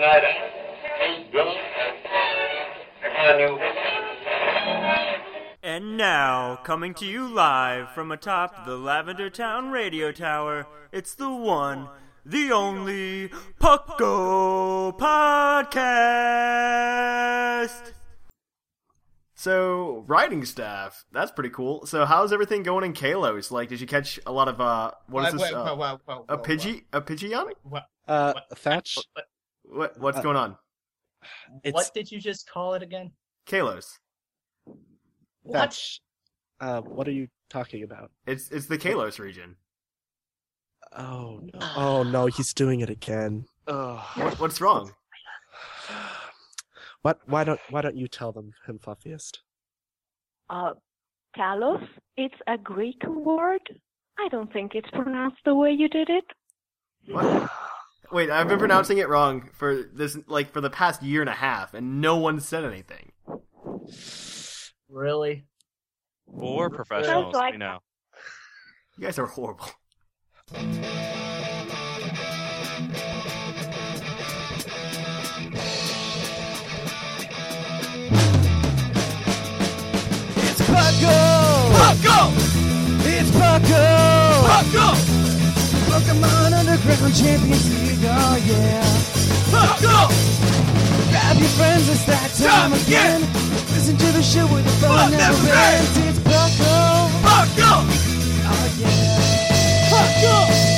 people today. And now, coming to you live from atop the Lavender Town Radio Tower, it's the one, the only Puckle Podcast. So, writing staff, that's pretty cool. So, how's everything going in Kalos? Like, did you catch a lot of, uh, what is Wait, this? uh, a Pidgey? A Pidgeon? What, Uh, Thatch, what, What, what's Uh, going on? it's what did you just call it again? Kalos. What? Thatch. Uh, what are you talking about? It's, it's the Kalos region. Oh no! Oh no! He's doing it again. Ugh. What, what's wrong? What? Why don't? Why don't you tell them him fluffiest? Uh, Kalos, it's a Greek word. I don't think it's pronounced the way you did it. What? Wait, I've been pronouncing it wrong for this, like, for the past year and a half, and no one said anything. Really? Well, we're professionals, like- we know. You guys are horrible. It's Pucko! Pucko! It's Pucko! Pucko! Pokemon Underground Champions League, oh yeah. Pucko! Grab your friends, it's that time again. Listen to the show with the fun never ends. It's Pucko! Pucko! Oh yeah. Pucko!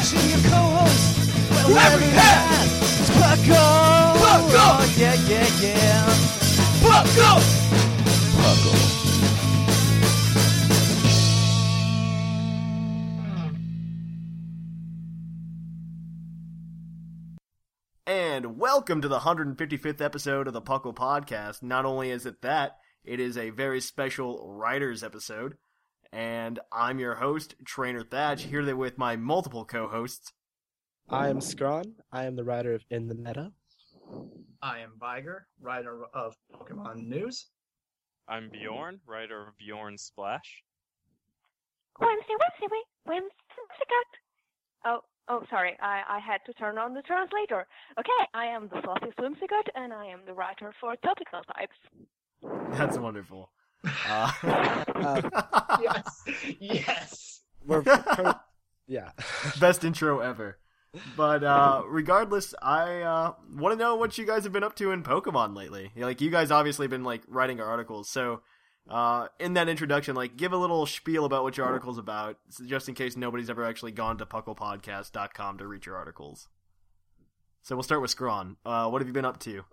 It's your It's Pucko! Pucko! Oh, yeah, yeah, yeah. Pucko! Pucko. And welcome to the 155th episode of the Puckle Podcast. Not only is it that, it is a very special writers episode. And I'm your host, Trainer Thatch, here with my multiple co-hosts. I am Scrawn. I am the writer of In the Meta. I am Viger, writer of Pokemon News. I'm Bjorn, writer of Bjorn Splash. Wednesday, Wednesday, Wednesday, Wednesday. Oh, oh, sorry. I, I had to turn on the translator. Okay, I am the Fluffy Whimsicott, and I am the writer for Topical Types. That's wonderful. Uh, Uh, Yes, yes. we're per- yeah. Best intro ever. But uh, regardless, I uh, want to know what you guys have been up to in Pokemon lately. Like you guys obviously been like writing our articles, so uh, in that introduction, like give a little spiel about what your article's about, just in case nobody's ever actually gone to pucklepodcast.com to read your articles. So we'll start with Scrawn. Uh, what have you been up to?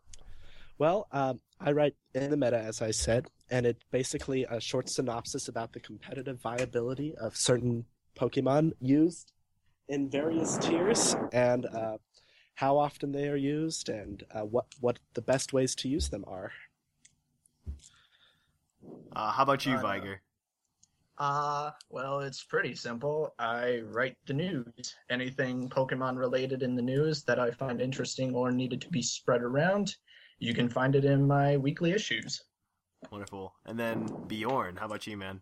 Well, um, I write in the meta, as I said, and it's basically a short synopsis about the competitive viability of certain Pokemon used in various tiers and uh, how often they are used and uh, what what the best ways to use them are. Uh, how about you, Uh, Viger? Uh, well, it's pretty simple. I write the news. Anything Pokemon related in the news that I find interesting or needed to be spread around, you can find it in my weekly issues. Wonderful. And then Bjorn, how about you, man?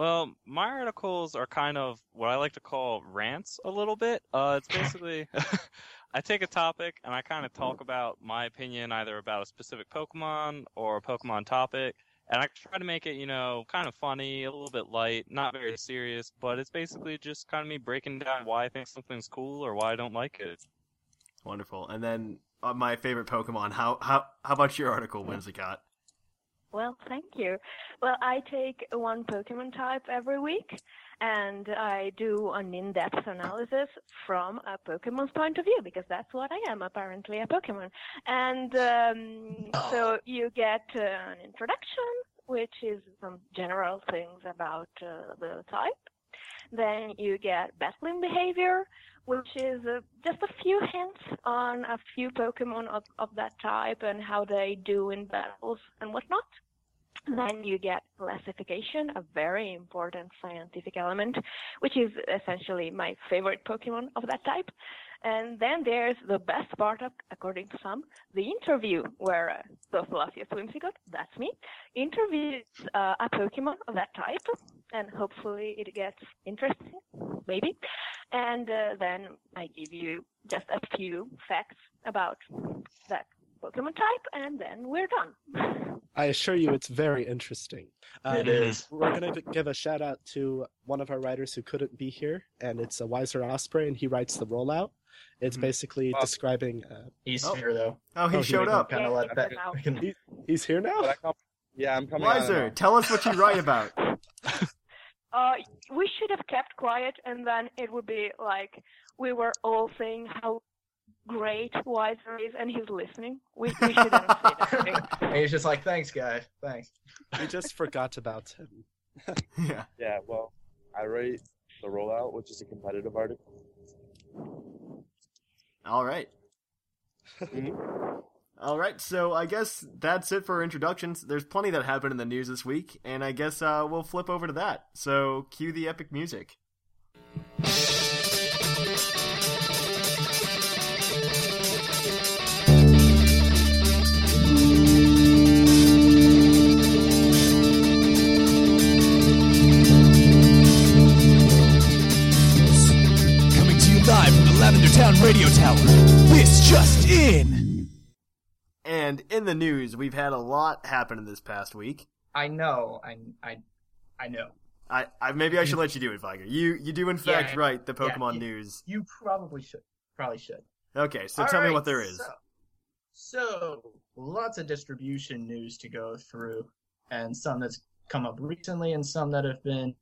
Well, my articles are kind of what I like to call rants a little bit. Uh, it's basically I take a topic and I kind of talk about my opinion either about a specific Pokemon or a Pokemon topic, and I try to make it, you know, kind of funny, a little bit light, not very serious, but it's basically just kind of me breaking down why I think something's cool or why I don't like it. Wonderful. And then uh, my favorite Pokemon. How how how about your article, Whimsicott? Well, thank you. Well, I take one Pokemon type every week, and I do an in-depth analysis from a Pokemon's point of view because that's what I am, apparently a Pokemon. And um, so you get uh, an introduction, which is some general things about uh, the type. Then you get battling behavior, which is uh, just a few hints on a few Pokemon of, of that type and how they do in battles and whatnot. Then you get classification, a very important scientific element, which is essentially my favorite Pokemon of that type. And then there's the best part, of, according to some, the interview, where uh, the Fluffy Whimsicott, that's me, interviews uh, a Pokemon of that type, and hopefully it gets interesting, maybe. And uh, then I give you just a few facts about that Pokemon type, and then we're done. I assure you, it's very interesting. Um, It is. We're going to give a shout out to one of our writers who couldn't be here, and it's a Wiser Osprey, and he writes the rollout. It's Mhm. basically Awesome. describing. Uh, He's Oh. here though. Oh, he Oh, he showed up. Kind of Yeah, let that. them out. we can- he, he's here now. But I come- yeah, I'm coming. Wiser, tell us what you write about. Uh, we should have kept quiet, and then it would be like we were all saying how great Wiser is, and he's listening. We, we shouldn't say that. And he's just like, thanks, guys. Thanks. we just forgot about him. yeah. Yeah, well, I write the rollout, which is a competitive article. All right. All right, so I guess that's it for introductions. There's plenty that happened in the news this week, and I guess uh, we'll flip over to that. So, cue the epic music. Lavender Town Radio Tower. This just in. And in the news, we've had a lot happen in this past week. I know. I I I know. I, I maybe I should let you do it, Viger. You you do in fact Yeah, write the yeah, Pokemon you- news. You probably should. Probably should. Okay, so All tell me what there is. So, so, lots of distribution news to go through, and some that's come up recently, and some that have been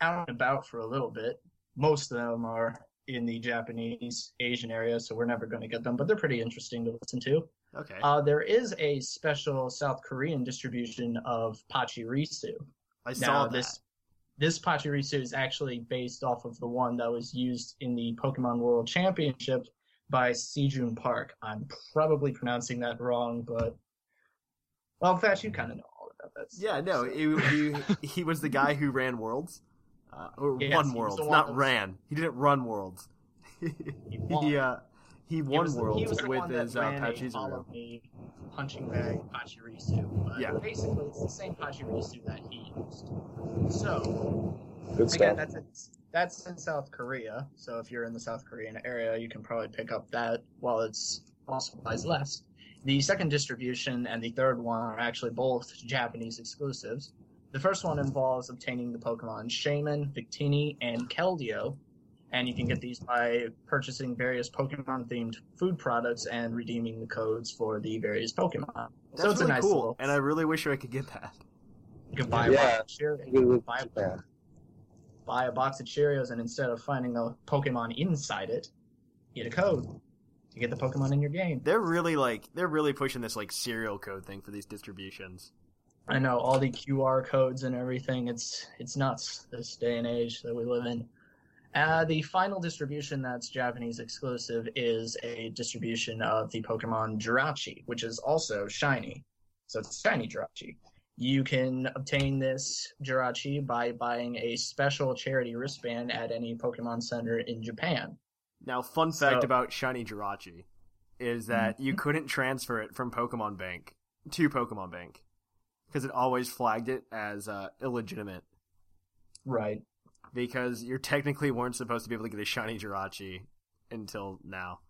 out and about for a little bit. Most of them are in the Japanese Asian area, so we're never going to get them, but they're pretty interesting to listen to. Okay. Uh, there is a special South Korean distribution of Pachirisu. I saw Now, that. this this Pachirisu is actually based off of the one that was used in the Pokemon World Championship by Sejun Park. I'm probably pronouncing that wrong, but well, in fact, you kind of know all about that. stuff, Yeah, no, so- he, he he was the guy who ran Worlds, uh, or Yes, won Worlds, the one not ran. He didn't run Worlds. he won. uh, he He won was the- Worlds he was with his uh, ran Pachirisu. punching bag Pachirisu. But Yeah. basically, it's the same Pachirisu that he used. So Good Again, that's in, that's in South Korea. So if you're in the South Korean area, you can probably pick up that while it's while supplies less. The second distribution and the third one are actually both Japanese exclusives. The first one involves obtaining the Pokemon Shaymin, Victini, and Keldeo, and you can get these by purchasing various Pokemon-themed food products and redeeming the codes for the various Pokemon. That's so it's really a nice cool, little. and I really wish I could get that. you can buy a Yeah. box of Cheerios- buy a buy a box of Cheerios and instead of finding a Pokemon inside it, get a code. You get the Pokemon in your game. They're really like they're really pushing this like serial code thing for these distributions. I know all the QR codes and everything. It's it's nuts this day and age that we live in. Uh, the final distribution that's Japanese exclusive is a distribution of the Pokemon Jirachi, which is also shiny. So it's shiny Jirachi. You can obtain this Jirachi by buying a special charity wristband at any Pokemon Center in Japan. Now, fun fact So- about Shiny Jirachi is that you couldn't transfer it from Pokemon Bank to Pokemon Bank because it always flagged it as uh, illegitimate Right. because you technically weren't supposed to be able to get a Shiny Jirachi until now.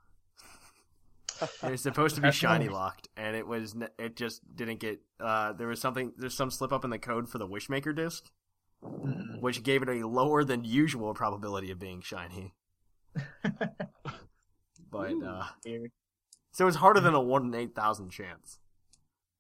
it was supposed to be shiny locked, and it was it just didn't get. Uh, there was something. There's some slip up in the code for the Wishmaker disc, Mm. which gave it a lower than usual probability of being shiny. But uh, Weird. so it's harder than a one in eight thousand chance.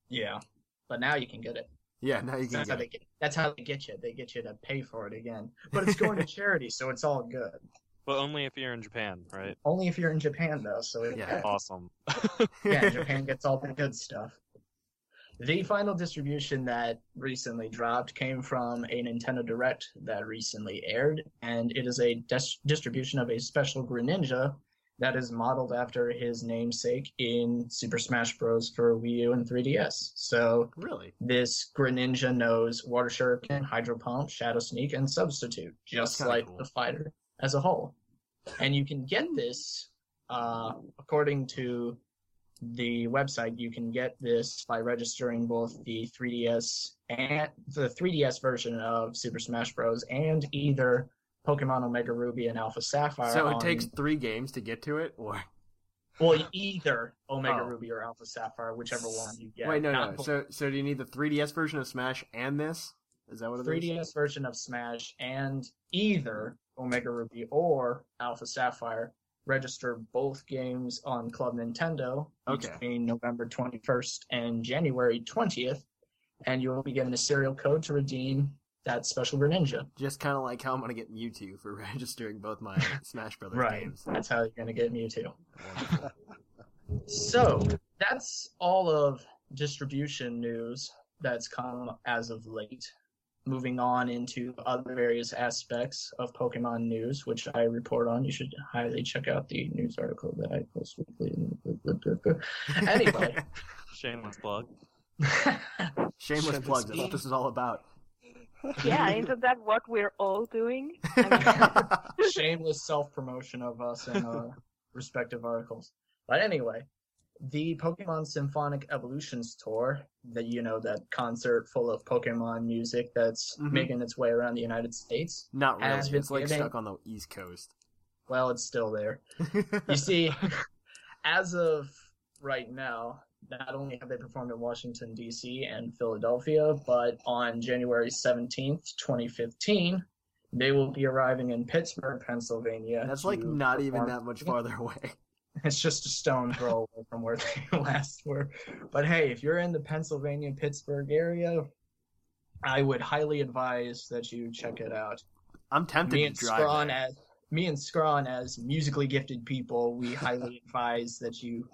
Yeah. But now you can get it. Yeah, now you can That's how get they it. get. That's how they get you. They get you to pay for it again. But it's going to charity, so it's all good. But only if you're in Japan, right? Only if you're in Japan, though. So it, Yeah. Awesome. yeah, Japan gets all the good stuff. The final distribution that recently dropped came from a Nintendo Direct that recently aired, and it is a dis- distribution of a special Greninja that is modeled after his namesake in Super Smash Bros. for Wii U and 3DS. So Really? this Greninja knows Water Shuriken, Hydro Pump, Shadow Sneak, and Substitute, just like cool. the fighter as a whole. And you can get this, uh, according to the website, you can get this by registering both the 3DS and the 3DS version of Super Smash Bros. and either Pokemon Omega Ruby and Alpha Sapphire. So it on- takes three games to get to it, or well either Omega Oh. Ruby or Alpha Sapphire, whichever one you get. wait, no, Not no. both. So, so do you need the 3DS version of Smash and this? Is that what it is? 3DS version of Smash and either Omega Ruby or Alpha Sapphire register both games on Club Nintendo Okay. between November 21st and January 20th, and you will be given a serial code to redeem that special Greninja. Just kind of like how I'm gonna get Mewtwo for registering both my Smash Brothers Right. games. That's how you're going to get Mewtwo. So that's all of distribution news that's come as of late. Moving on into other various aspects of Pokemon news, which I report on. You should highly check out the news article that I post weekly. Anyway, Shameless plug. Shameless plugs. That's what this is all about. Yeah, isn't that what we're all doing? I mean, shameless self promotion of us in our respective articles. But anyway, the Pokemon Symphonic Evolutions tour, that you know, that concert full of Pokemon music that's Mhm. making its way around the United States. Not really. been It's like stuck on the East Coast. Well, it's still there. You see, as of right now, not only have they performed in Washington, D.C. and Philadelphia, but on January 17th, 2015, they will be arriving in Pittsburgh, Pennsylvania. That's like to not even that much farther away. It's just a stone throw away from where they last were. But hey, if you're in the Pennsylvania Pittsburgh area, I would highly advise that you check it out. I'm tempted Me to and drive. Scrawn as me and Scrawn as musically gifted people, we highly advise that you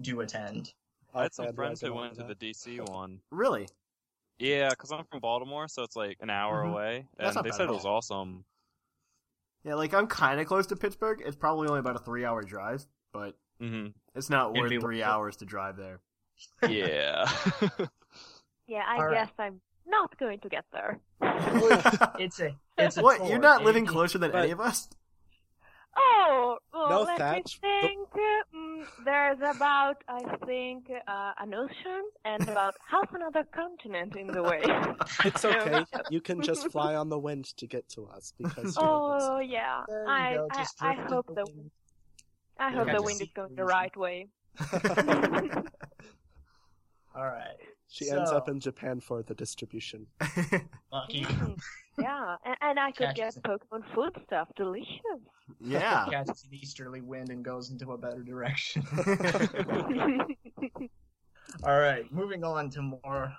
do attend. I had some friends who went to the DC one. Really? Yeah, because I'm from Baltimore, so it's like an hour Mhm. away, That's and not they bad said at it was awesome. Yeah, like I'm kind of close to Pittsburgh. It's probably only about a three-hour drive, but hmm it's not It'd worth three hours to drive there. Yeah. yeah, I All right. guess I'm not going to get there. It's a it's a what? tour, You're not living closer than But- any of us? Oh, well, No, let Thatch, me think. There's about, I think, uh, an ocean and about half another continent in the way. It's okay. You can just fly on the wind to get to us because. Oh yeah, I go, I, I hope the the wind. I hope the wind is going the right way. All right. She ends up in Japan for the distribution. Lucky. Yeah, and, and I could get Catches Pokemon food stuff. Delicious. yeah. Catches an easterly wind and goes into a better direction. All right, moving on to more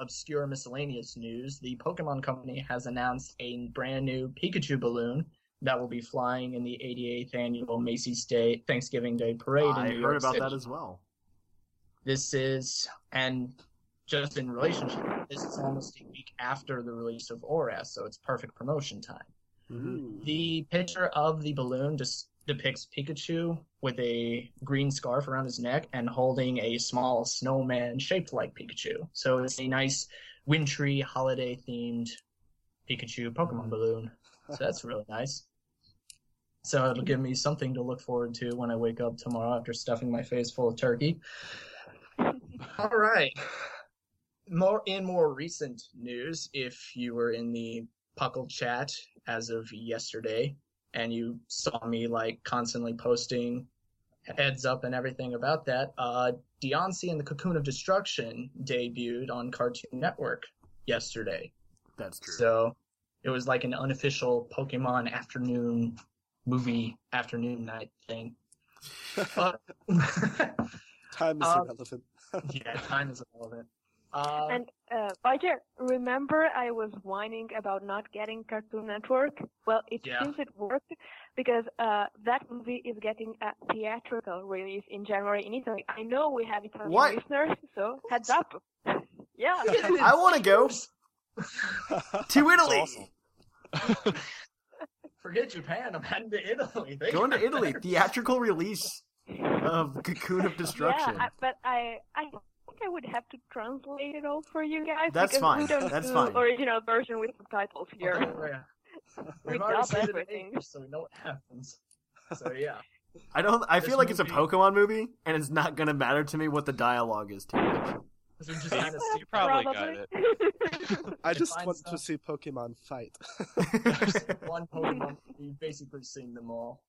obscure miscellaneous news. The Pokemon Company has announced a brand new Pikachu balloon that will be flying in the 88th annual Macy's Day Thanksgiving Day Parade I in New heard York about City. that as well. This is, and just in relationship, this is almost a week after the release of ORAS, so it's perfect promotion time. Mm-hmm. The picture of the balloon just depicts Pikachu with a green scarf around his neck and holding a small snowman shaped like Pikachu. So it's a nice wintry holiday themed Pikachu Pokemon balloon. So that's really nice. So it'll give me something to look forward to when I wake up tomorrow after stuffing my face full of turkey. All right. More in more recent news, if you were in the Puckle chat as of yesterday, and you saw me like constantly posting heads up and everything about that, uh, Diancie and the Cocoon of Destruction debuted on Cartoon Network yesterday. That's true. So it was like an unofficial Pokemon afternoon movie afternoon night thing. Uh, Time is Um, irrelevant. yeah, time is irrelevant. Uh, And uh, Roger, remember I was whining about not getting Cartoon Network? Well, it Yeah. seems it worked because uh, that movie is getting a theatrical release in January in Italy. I know we have Italian What? listeners, so heads up. Yeah. I want to go to Italy. awesome. forget Japan. I'm heading to Italy. They Going to Italy. better- Theatrical release of Cocoon of Yeah, Destruction. I, but I, I think I would have to translate it all for you guys. That's because fine. We don't That's do fine. original version with subtitles oh, here. Oh, yeah. We We've already dub it in everything. English, so we know what happens. So yeah, I don't. I feel This like it's a Pokemon movie, and it's not gonna matter to me what the dialogue is too much. 'Cause we just kind of see You probably got it. I just finds want to see Pokemon fight. one Pokemon. We've basically seen them all.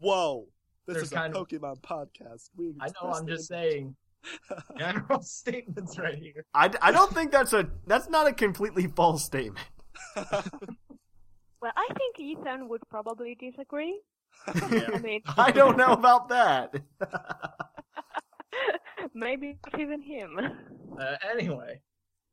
Whoa! This There's is a kind of- Pokemon podcast. We I know. I'm just intent. saying. General statements right here. I, I don't think that's a that's not a completely false statement. Well, I think Ethan would probably disagree. Yeah. I mean, I don't know about that. maybe not even him. Uh, anyway,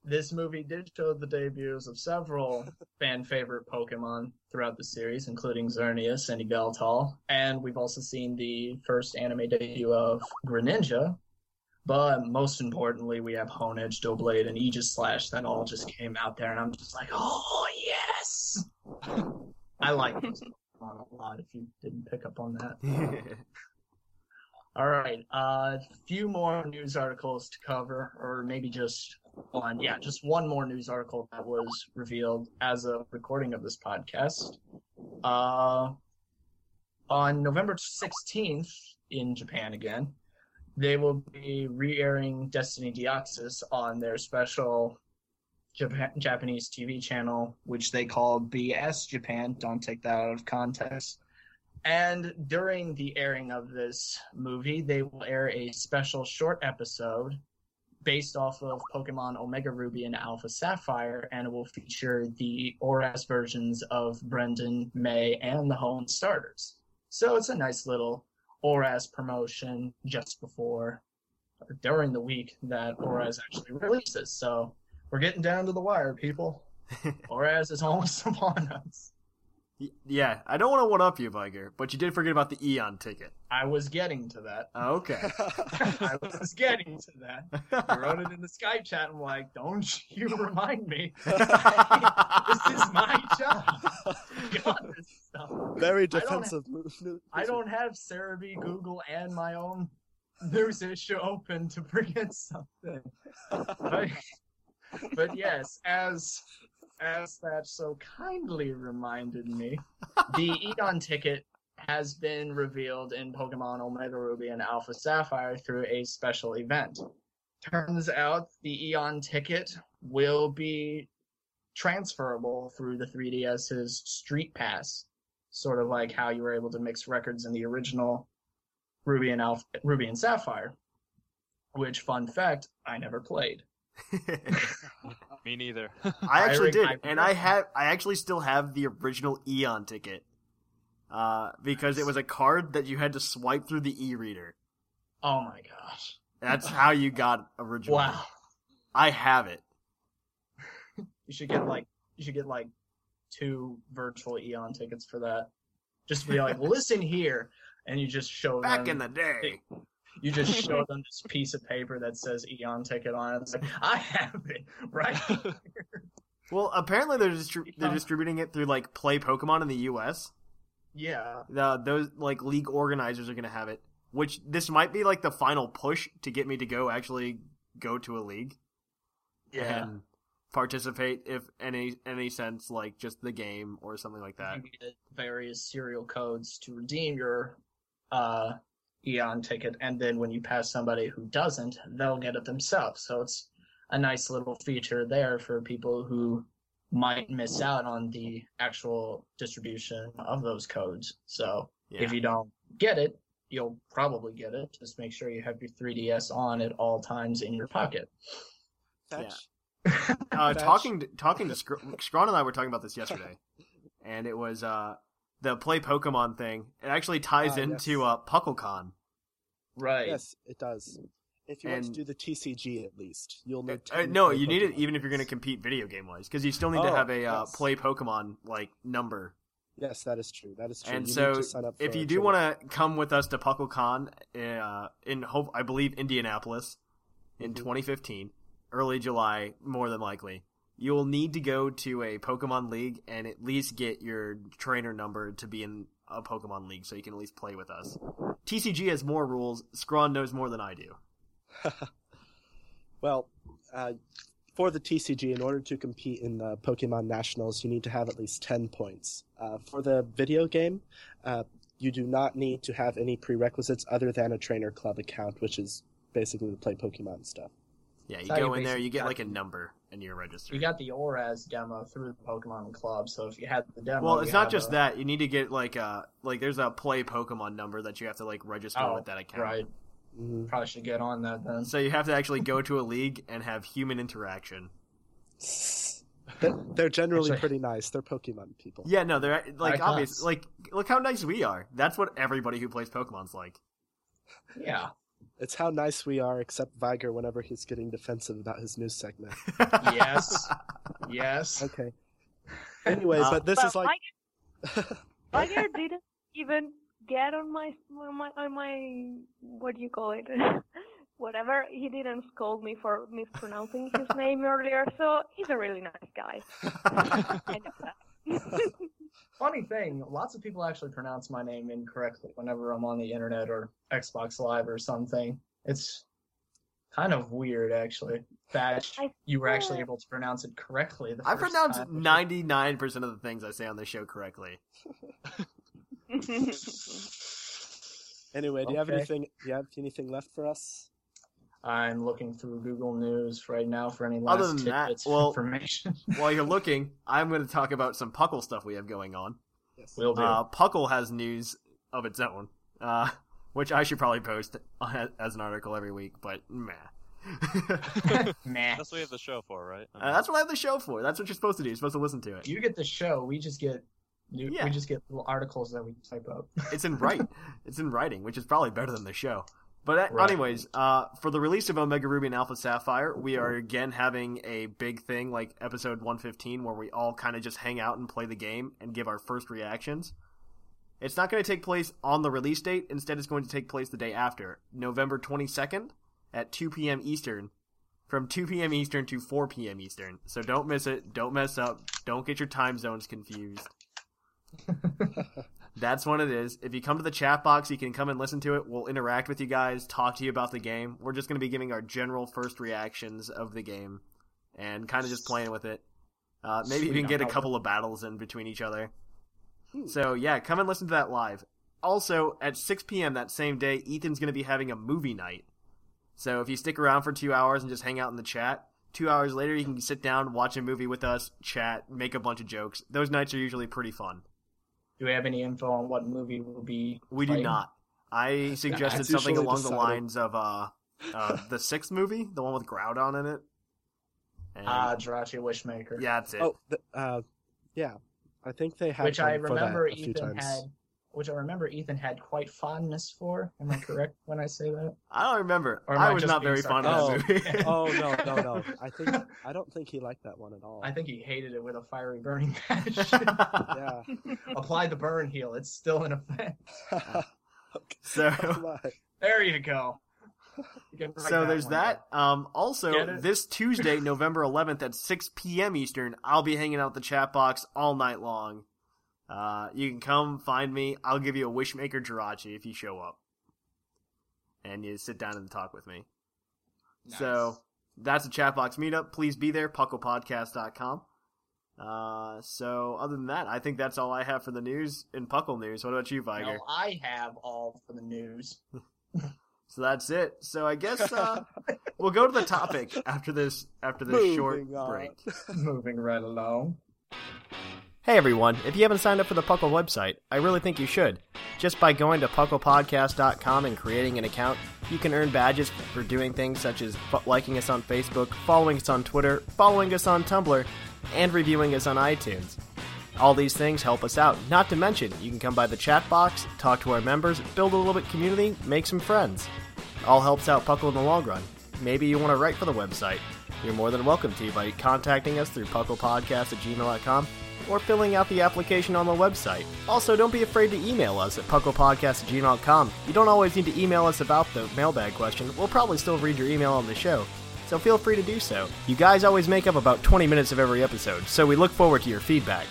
this movie did show the debuts of several fan favorite Pokemon throughout the series, including Xerneas and Yveltal, and we've also seen the first anime debut of Greninja. But most importantly, we have Honedge, Doublade, and Aegislash that all just came out there, and I'm just like, oh yes! I like this Pokemon a lot. If you didn't pick up on that. All right, a uh, few more news articles to cover, or maybe just one. Yeah, just one more news article that was revealed as a recording of this podcast. Uh, on November 16th in Japan again, they will be re-airing Destiny Deoxys on their special Japan- Japanese TV channel, which they call BS Japan. Don't take that out of context. And during the airing of this movie, they will air a special short episode based off of Pokemon Omega Ruby and Alpha Sapphire, and it will feature the ORAS versions of Brendan, May, and the Hoenn starters. So it's a nice little ORAS promotion just before or during the week that ORAS actually releases. So we're getting down to the wire, people. ORAS is almost upon us. Yeah, I don't want to one up you, Viger, but you did forget about the Eon ticket. I was getting to that. Oh, Okay. I was getting to that. I wrote it in the Skype chat. I'm like, don't you remind me. this is my job. Got this stuff. Very don't defensive move. I don't have Serebii, Google, and my own news issue open to bring in something. But, but yes, as as that so kindly reminded me, the Eon ticket has been revealed in Pokemon Omega Ruby and Alpha Sapphire through a special event. Turns out the Eon ticket will be transferable through the 3DS's Street Pass, sort of like how you were able to mix records in the original Ruby and Alpha, Ruby and Sapphire. Which, fun fact, I never played. Me neither. I actually I did, re- and I have. I actually still have the original Eon ticket, uh, because it was a card that you had to swipe through the e-reader. Oh my gosh! That's how you got original. Wow, I have it. you should get like you should get like two virtual Eon tickets for that. Just to be like, listen here, and you just show Back them. in the day. You just show them this piece of paper that says Eon ticket on it. It's like I have it right. here." Well, apparently they're distri- they're distributing it through like Play Pokemon in the U.S. yeah, The, those like league organizers are gonna have it, which this might be like the final push to get me to go actually go to a league yeah. and participate if any any sense like just the game or something like that. You get various serial codes to redeem your uh, Eon ticket, and then when you pass somebody who doesn't, they'll get it themselves. So it's a nice little feature there for people who might miss out on the actual distribution of those codes. So Yeah. if you don't get it, you'll probably get it. Just make sure you have your 3DS on at all times in your pocket. Fetch. uh, talking to, talking to Scr- Scrawn and I were talking about this yesterday, and it was uh, the play Pokemon thing. It actually ties Ah, into yes. uh, PuckleCon. Right. Yes, it does. If you want to do the TCG at least, you'll need. Uh, 10 no, play you need it even if you're going to compete video game wise, because you still need to Oh, have a uh, play Pokemon like number. Yes, that is true. That is true. And you so, need to sign up if you do want to come with us to PuckleCon uh, in hope, I believe Indianapolis in Mhm. 2015, early July, more than likely, you will need to go to a Pokemon League and at least get your trainer number to be in a Pokemon League, so you can at least play with us. TCG has more rules. Scrawn knows more than I do. Well, uh, for the TCG, in order to compete in the Pokemon Nationals, you need to have at least 10 points. Uh, for the video game, uh, you do not need to have any prerequisites other than a Trainer Club account, which is basically to play Pokemon stuff. Yeah, you So you go in there, you get like a number, and you're registered. You got the ORAS demo through the Pokemon Club, so if you had the demo, Well, it's not just a- that. You need to get like a like there's a play Pokemon number that you have to like register Oh, with that account. right. Mhm. Probably should get on that then. So you have to actually go to a league and have human interaction. They're, they're generally Actually- pretty nice. They're Pokemon people. Yeah, no, they're like Icons. obvious. Like, look how nice we are. That's what everybody who plays Pokemon's like. Yeah. It's how nice we are, except Viger whenever he's getting defensive about his news segment. Yes. yes. Okay. Anyways, Uh, but this Well, is like. Tiger didn't even get on my on my on my what do you call it? Whatever. He didn't scold me for mispronouncing his name earlier, so he's a really nice guy. I know that. Funny thing, lots of people actually pronounce my name incorrectly whenever I'm on the internet or Xbox Live or something. It's kind of weird, actually, that you were actually able to pronounce it correctly. The I first pronounce time, ninety nine percent of the things I say on the show correctly. Anyway, do you have anything? Do you have anything left for us? I'm looking through Google News right now for any Other last than that, tidbits well- information. While you're looking, I'm going to talk about some Puckle stuff we have going on. Yes. Will do. Uh, Puckle has news of its own, uh, which I should probably post as an article every week, but meh. Meh. That's what we have the show for, right? Uh, that's what I have the show for. That's what you're supposed to do. You're supposed to listen to it. You get the show. We just get new, Yeah. we just get little articles that we type up. It's in write. it's in writing, which is probably better than the show. But uh, Right. anyways, uh, for the release of Omega Ruby and Alpha Sapphire, we are again having a big thing like episode 115 where we all kind of just hang out and play the game and give our first reactions. It's not going to take place on the release date. Instead, it's going to take place the day after, November 22nd at 2 p.m. Eastern. From 2 p.m. Eastern to 4 p.m. Eastern. So don't miss it. Don't mess up. Don't get your time zones confused. That's what it is. If you come to the chat box, you can come and listen to it. We'll interact with you guys, talk to you about the game. We're just going to be giving our general first reactions of the game and kind of just playing with it. Uh, maybe Sweet. even get a couple of battles in between each other. So yeah, come and listen to that live. Also, at 6 p.m. that same day, Ethan's going to be having a movie night. So if you stick around for two hours and just hang out in the chat, two hours later you can sit down, watch a movie with us, chat, make a bunch of jokes. Those nights are usually pretty fun. Do we have any info on what movie will be? We do not. I suggested That's something usually along the lines of uh, uh, the sixth movie, the one with Groudon in it. And, Ah, Jirachi Wishmaker. yeah, that's it. Oh, the, uh, yeah. I think they had which I one for that remember a few Ethan times. had, which I remember Ethan had quite fondness for. Am I correct when I say that? I don't remember. Or I I was not very fond of that movie. sarcastic? oh no, no, no! I think I don't think he liked that one at all. I think he hated it with a fiery burning passion. yeah. Apply the burn heal; it's still in effect. so, Why? There you go. You can write so there's one that. Um, also, this Tuesday, November 11th at 6 p.m. Eastern, I'll be hanging out the chat box all night long. Uh, you can come find me. I'll give you a Wishmaker Jirachi if you show up, and you sit down and talk with me. Nice. So that's a chat box meetup. Please be there. PucklePodcast.com. Uh, so other than that, I think that's all I have for the news in Puckle news. What about you, Viger? No, I have all for the news. So that's it. So I guess uh, we'll go to the topic after this after this short on. break. Moving right along. Hey everyone, if you haven't signed up for the Puckle website, I really think you should. Just by going to pucklepodcast.com and creating an account, you can earn badges for doing things such as liking us on Facebook, following us on Twitter, following us on Tumblr, and reviewing us on iTunes. All these things help us out. Not to mention, you can come by the chat box, talk to our members, build a little bit community, make some friends. All helps out Puckle in the long run. Maybe you want to write for the website. You're more than welcome to by contacting us through pucklepodcast at gmail.com or filling out the application on the website. Also, don't be afraid to email us at pucklepodcast at gmail.com. You don't always need to email us about the mailbag question. We'll probably still read your email on the show, so feel free to do so. You guys always make up about 20 minutes of every episode, so we look forward to your feedback.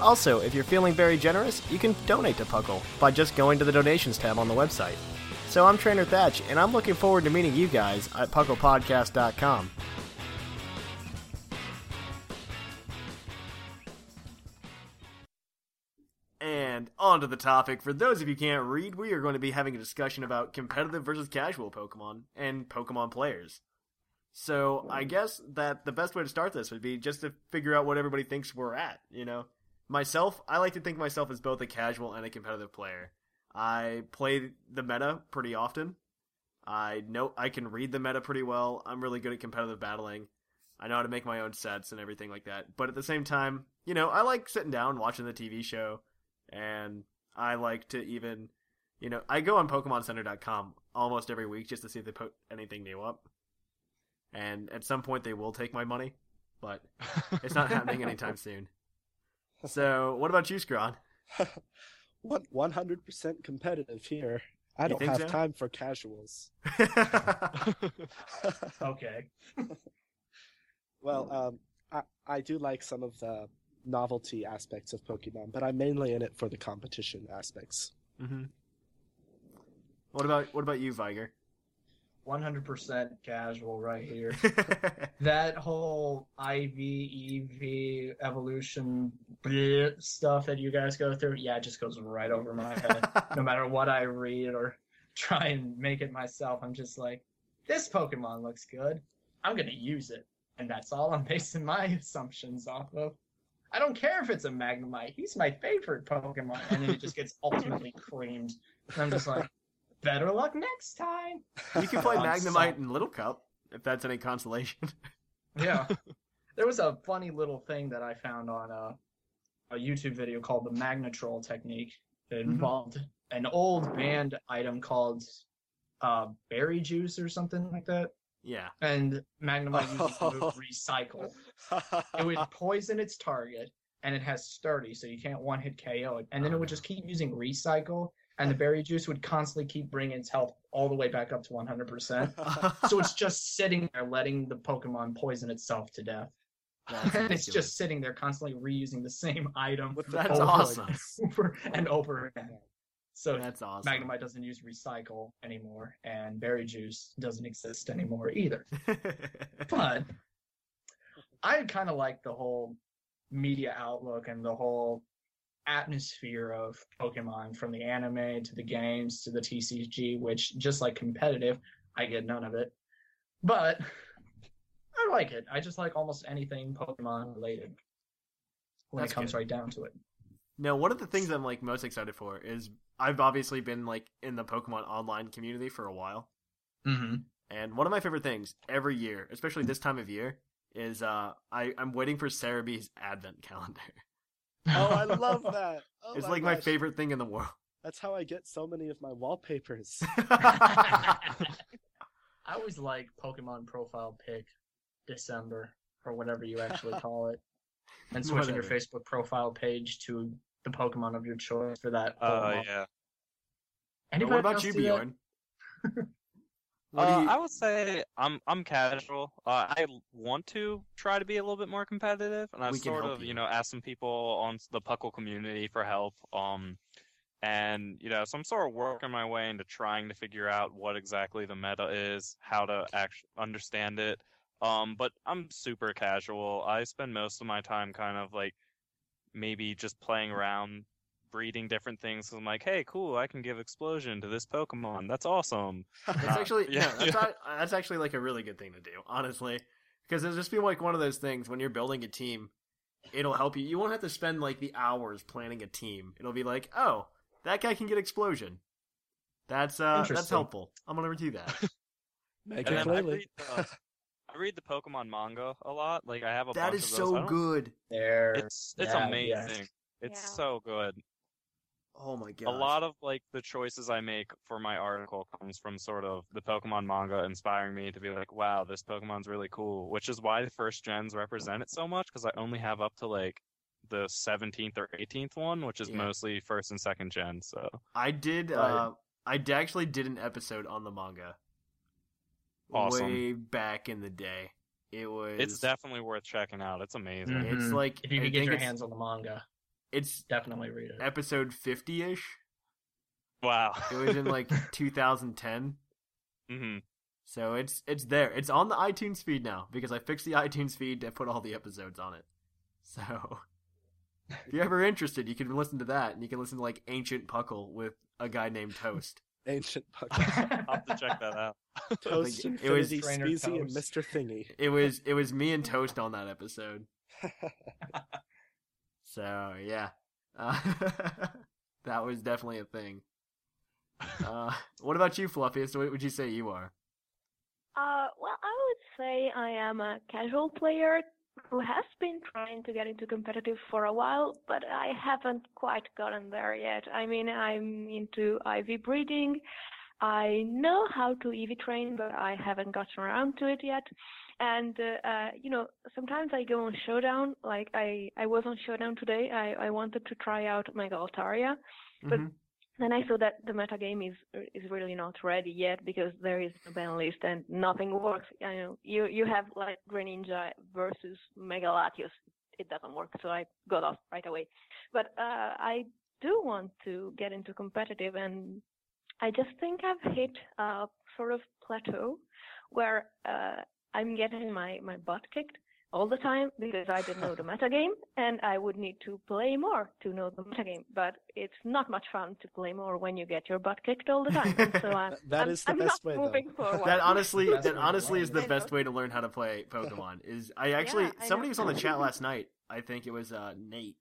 Also, if you're feeling very generous, you can donate to Puckle by just going to the donations tab on the website. So I'm Trainer Thatch, and I'm looking forward to meeting you guys at pucklepodcast.com. And on to the topic. For those of you who can't read, we are going to be having a discussion about competitive versus casual Pokemon and Pokemon players. So I guess that the best way to start this would be just to figure out what everybody thinks we're at, you know? Myself, I like to think myself as both a casual and a competitive player. I play the meta pretty often. I know I can read the meta pretty well. I'm really good at competitive battling. I know how to make my own sets and everything like that. But at the same time, you know, I like sitting down watching the TV show and I like to even, you know, I go on PokemonCenter.com almost every week just to see if they put anything new up. And at some point, they will take my money, but it's not happening anytime soon. So, what about you, Scrawn? what One hundred percent competitive here. I You don't have so? time for casuals. Okay. Well, um, I I do like some of the novelty aspects of Pokemon, but I'm mainly in it for the competition aspects. hmm What about what about you, Viger? 100% casual right here. that whole IV, EV, evolution bleh stuff that you guys go through, yeah, it just goes right over my head. no matter what I read or try and make it myself, I'm just like, this Pokemon looks good. I'm going to use it. And that's all I'm basing my assumptions off of. I don't care if it's a Magnemite. He's my favorite Pokemon. And then it just gets ultimately creamed. And I'm just like, better luck next time. you can play I'm Magnemite so- in Little Cup if that's any consolation. Yeah. there was a funny little thing that I found on a, a YouTube video called the Magnetrol technique. It Mhm. involved an old band item called uh, berry juice or something like that. Yeah. And Magnemite uses the move recycle. It would poison its target, and it has sturdy, so you can't one hit KO it. And then it would just keep using recycle, and the berry juice would constantly keep bringing its health all the way back up to 100%. so it's just sitting there letting the Pokemon poison itself to death. And it's just sitting there constantly reusing the same item That's over awesome. over and over again. So That's awesome. Magnemite doesn't use recycle anymore, and Berry Juice doesn't exist anymore either. But I kind of like the whole media outlook and the whole atmosphere of Pokemon from the anime to the games to the TCG, which just like competitive, I get none of it. But I like it. I just like almost anything Pokemon related when That's it comes good. right down to it. No, one of the things I'm like most excited for is I've obviously been like in the Pokemon online community for a while. Mm-hmm. And one of my favorite things every year, especially this time of year, is uh I, I'm waiting for Serebii's advent calendar. oh, I love that. Oh it's my like my favorite thing in the world. That's how I get so many of my wallpapers. I always like Pokemon profile pic December or whatever you actually call it, and switching your Facebook profile page to the Pokemon of your choice for that. whole Uh, yeah. Anybody what about you. Bjorn? Uh, you- I would say I'm I'm casual. Uh, I want to try to be a little bit more competitive, and I've We sort of you. you know asked some people on the Puckle community for help. Um, and you know, so I'm sort of working my way into trying to figure out what exactly the meta is, how to actually understand it. Um, but I'm super casual. I spend most of my time kind of like maybe just playing around, breeding different things. So I'm like, hey, cool, I can give explosion to this Pokemon. That's awesome. That's Uh, actually yeah, yeah, that's, yeah. ac- that's actually like a really good thing to do, honestly, because it'll just be like one of those things when you're building a team. It'll help you. You won't have to spend like the hours planning a team. It'll be like, oh, that guy can get explosion. That's uh, that's helpful. I'm gonna do that. Make And it then I read, the, I read the Pokemon manga a lot. Like I have a that bunch is of those. So good. There, It's it's Yeah, amazing. yes. It's Yeah. so good. Oh my god. a lot of like the choices I make for my article comes from sort of the Pokemon manga inspiring me to be like, wow, this Pokemon's really cool. Which is why the first gens represent it so much because I only have up to like the 17th or 18th one, which is Yeah. mostly first and second gen. So I did. Right. Uh, I d- actually did an episode on the manga. Awesome. Way back in the day, it was. it's definitely worth checking out. It's amazing. Mhm. It's like If you I could get your hands on the manga, It's definitely read it. episode fifty-ish. Wow. It was in like 2010. hmm So it's it's there. It's on the iTunes feed now because I fixed the iTunes feed to put all the episodes on it. So if you're ever interested, you can listen to that, and you can listen to like Ancient Puckle with a guy named Toast. Ancient Puckle. I'll have to check that out. Toast, Like, it was- Infinity, Trainer Speezy, and Mr. Thingy. It was it was me and Toast on that episode. So yeah, uh, that was definitely a thing. Uh, what about you, Fluffiest? What would you say you are? Uh, well, I would say I am a casual player who has been trying to get into competitive for a while, but I haven't quite gotten there yet. I mean, I'm into IV breeding. I know how to EV train, but I haven't gotten around to it yet. And uh, uh, you know, sometimes I go on Showdown. Like I, I was on Showdown today. I, I wanted to try out my Altaria, But- Mhm. Then I saw that the metagame is is really not ready yet because there is no ban list and nothing works. You know, you you have like Greninja versus Mega Latios. It doesn't work, so I got off right away. But uh, I do want to get into competitive, and I just think I've hit a sort of plateau where uh, I'm getting my my butt kicked all the time because I didn't know the metagame and I would need to play more to know the metagame. But it's not much fun to play more when you get your butt kicked all the time. And so I'm, That I'm, the I'm best not way, moving forward. That honestly, that to honestly is learn. the I best know. way to learn how to play Pokemon. Is I actually Yeah, I somebody know. was on the chat last night. I think it was uh, Nate,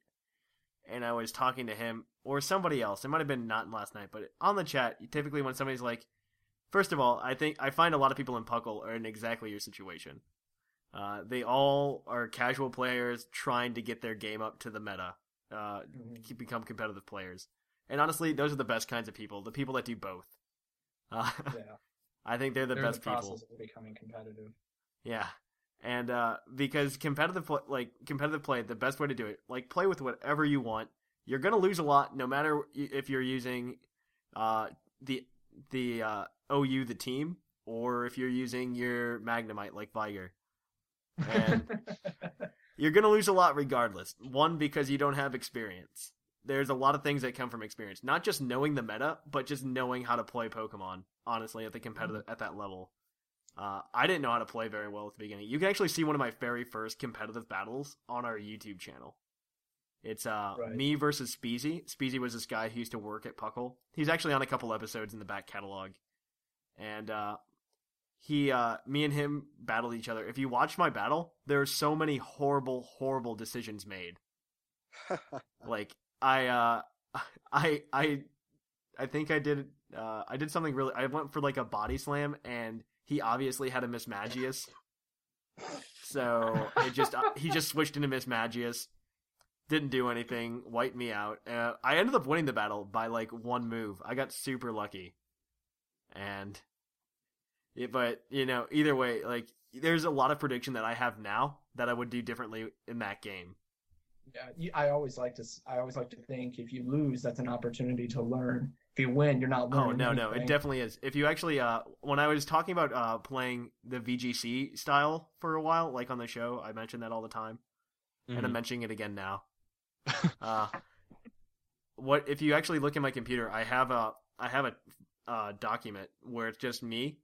and I was talking to him or somebody else. It might have been not last night, but on the chat, typically when somebody's like, first of all, I think I find a lot of people in Puckle are in exactly your situation. Uh, they all are casual players trying to get their game up to the meta, uh, Mhm. become competitive players. And honestly, those are the best kinds of people. The people that do both. Uh, Yeah, I think they're the they're best the people. becoming competitive. Yeah. And uh because competitive pl- like competitive play, the best way to do it, like play with whatever you want. You're going to lose a lot no matter if you're using uh the the uh OU the team or if you're using your Magnemite like Viger. And you're going to lose a lot regardless. One because you don't have experience. There's a lot of things that come from experience, not just knowing the meta, but just knowing how to play Pokemon. Honestly, at the competitive at that level, uh, I didn't know how to play very well at the beginning. You can actually see one of my very first competitive battles on our YouTube channel. It's uh Right. me versus Speezy. Speezy was this guy who used to work at Puckle. He's actually on a couple episodes in the back catalog, and uh, he uh me and him battled each other. If you watch my battle, there are so many horrible, horrible decisions made. Like I uh I I I think I did uh I did something really I went for like a body slam and he obviously had a Mismagius. So it just uh, he just switched into Mismagius. Didn't do anything, wiped me out. Uh, I ended up winning the battle by like one move. I got super lucky. And yeah, but you know, either way, like there's a lot of prediction that I have now that I would do differently in that game. Yeah, I always like to. s- I always like to think if you lose, that's an opportunity to learn. If you win, you're not Oh learning. no, no, it definitely is. If you actually, uh, when I was talking about uh playing the VGC style for a while, like on the show, I mentioned that all the time, and I'm Mhm. mentioning it again now. uh, what if you actually look at my computer? I have a I have a uh, document where it's just me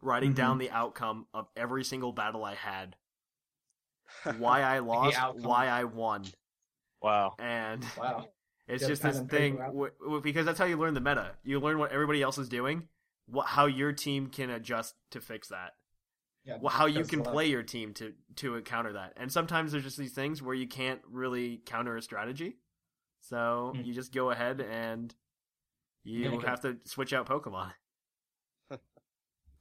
writing Mhm. down the outcome of every single battle I had, why I lost, why I won, Wow. and Wow. it's Get just this thing w- w- because that's how you learn the meta. You learn what everybody else is doing, what how your team can adjust to fix that. Yeah, Well, how you can play your team to to counter that. And sometimes there's just these things where you can't really counter a strategy, so Hmm. you just go ahead and you Make have to switch out Pokemon.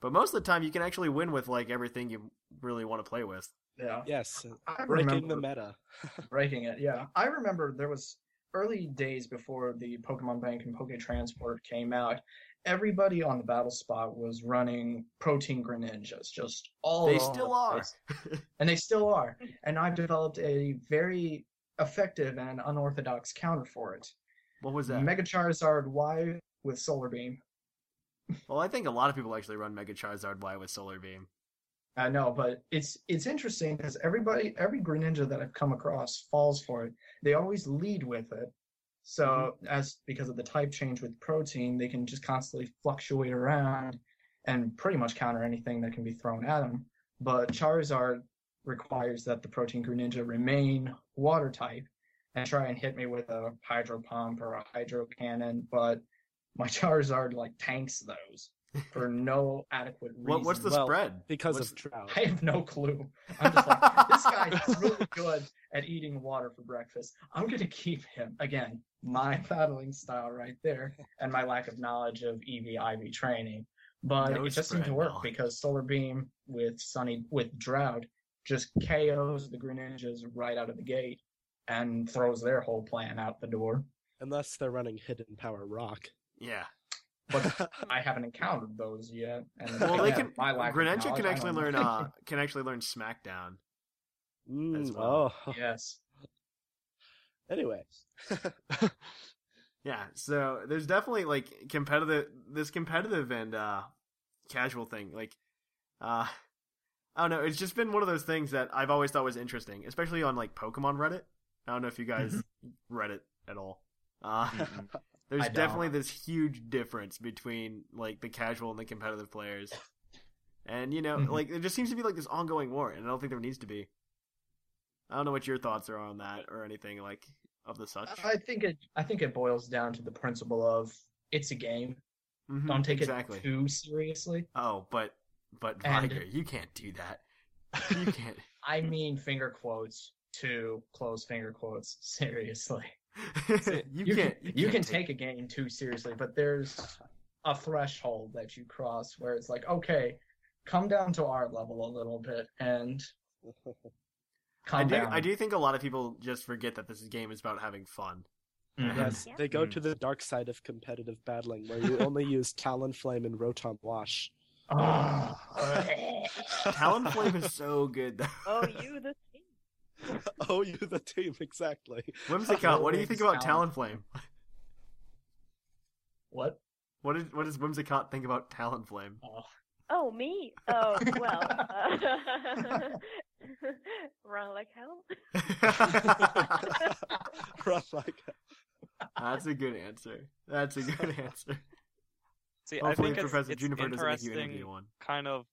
But most of the time, you can actually win with like everything you really want to play with. Yeah. yes, I breaking remember the meta. breaking it. Yeah, I remember there was early days before the Pokemon Bank and Poke Transport came out, everybody on the battle spot was running Protean greninjas, just all They over still the are. and they still are. And I've developed a very effective and unorthodox counter for it. What was that? Mega Charizard Y with Solar Beam. Well, I think a lot of people actually run Mega Charizard Y with Solar Beam. I know, but it's it's interesting because everybody, every Greninja that I've come across falls for it. They always lead with it. So mm-hmm. as because of the type change with Protean, they can just constantly fluctuate around and pretty much counter anything that can be thrown at them. But Charizard requires that the Protean Greninja remain water type and try and hit me with a Hydro Pump or a Hydro Cannon, but my Charizard like tanks those for no adequate reason. What, what's the Well, spread? because What's- of drought. I have no clue. I'm just like, this guy is really good at eating water for breakfast. I'm gonna keep him. Again, my battling style right there, and my lack of knowledge of EV IV training. But No it just seemed to work knowledge. because Solar Beam with Sunny with Drought just KOs the Greninjas right out of the gate and throws their whole plan out the door. Unless they're running Hidden Power Rock. Yeah. But I haven't encountered those yet. And Well, they again, can. my lack Greninja can actually learn. Uh, can actually learn Smackdown. Mm, well. Oh, yes. anyway. Yeah. So there's definitely like competitive. This competitive and uh, casual thing. Like, uh, I don't know. It's just been one of those things that I've always thought was interesting, especially on like Pokemon Reddit. I don't know if you guys read it at all. Uh, there's I don't. definitely this huge difference between like the casual and the competitive players. And you know, Mhm. like there just seems to be like this ongoing war, and I don't think there needs to be. I don't know what your thoughts are on that or anything like of the such. I think it. I think it boils down to the principle of it's a game. Mhm, Don't take exactly. it too seriously. Oh, but but And- Viger, you can't do that. You can't. I mean, finger quotes to close finger quotes seriously. you, You can't. can you, can can't take a game too seriously, but there's a threshold that you cross where it's like, okay, come down to our level a little bit and calm I do. down. I do think a lot of people just forget that this game is about having fun. Mhm. Yes, Yeah. they go Mm. to the dark side of competitive battling, where you only use Talonflame and Rotom Wash. Ah. Talonflame is so good though. Oh, you the team. oh, you the team exactly. Whimsicott, what do you think about Talonflame? what? What did what does Whimsicott think about Talonflame? Oh. Oh, me? Oh, well. Uh, run like hell. Run like That's a good answer. That's a good answer. See, I Hopefully, think Professor it's Juniper doesn't make you interview one. kind of,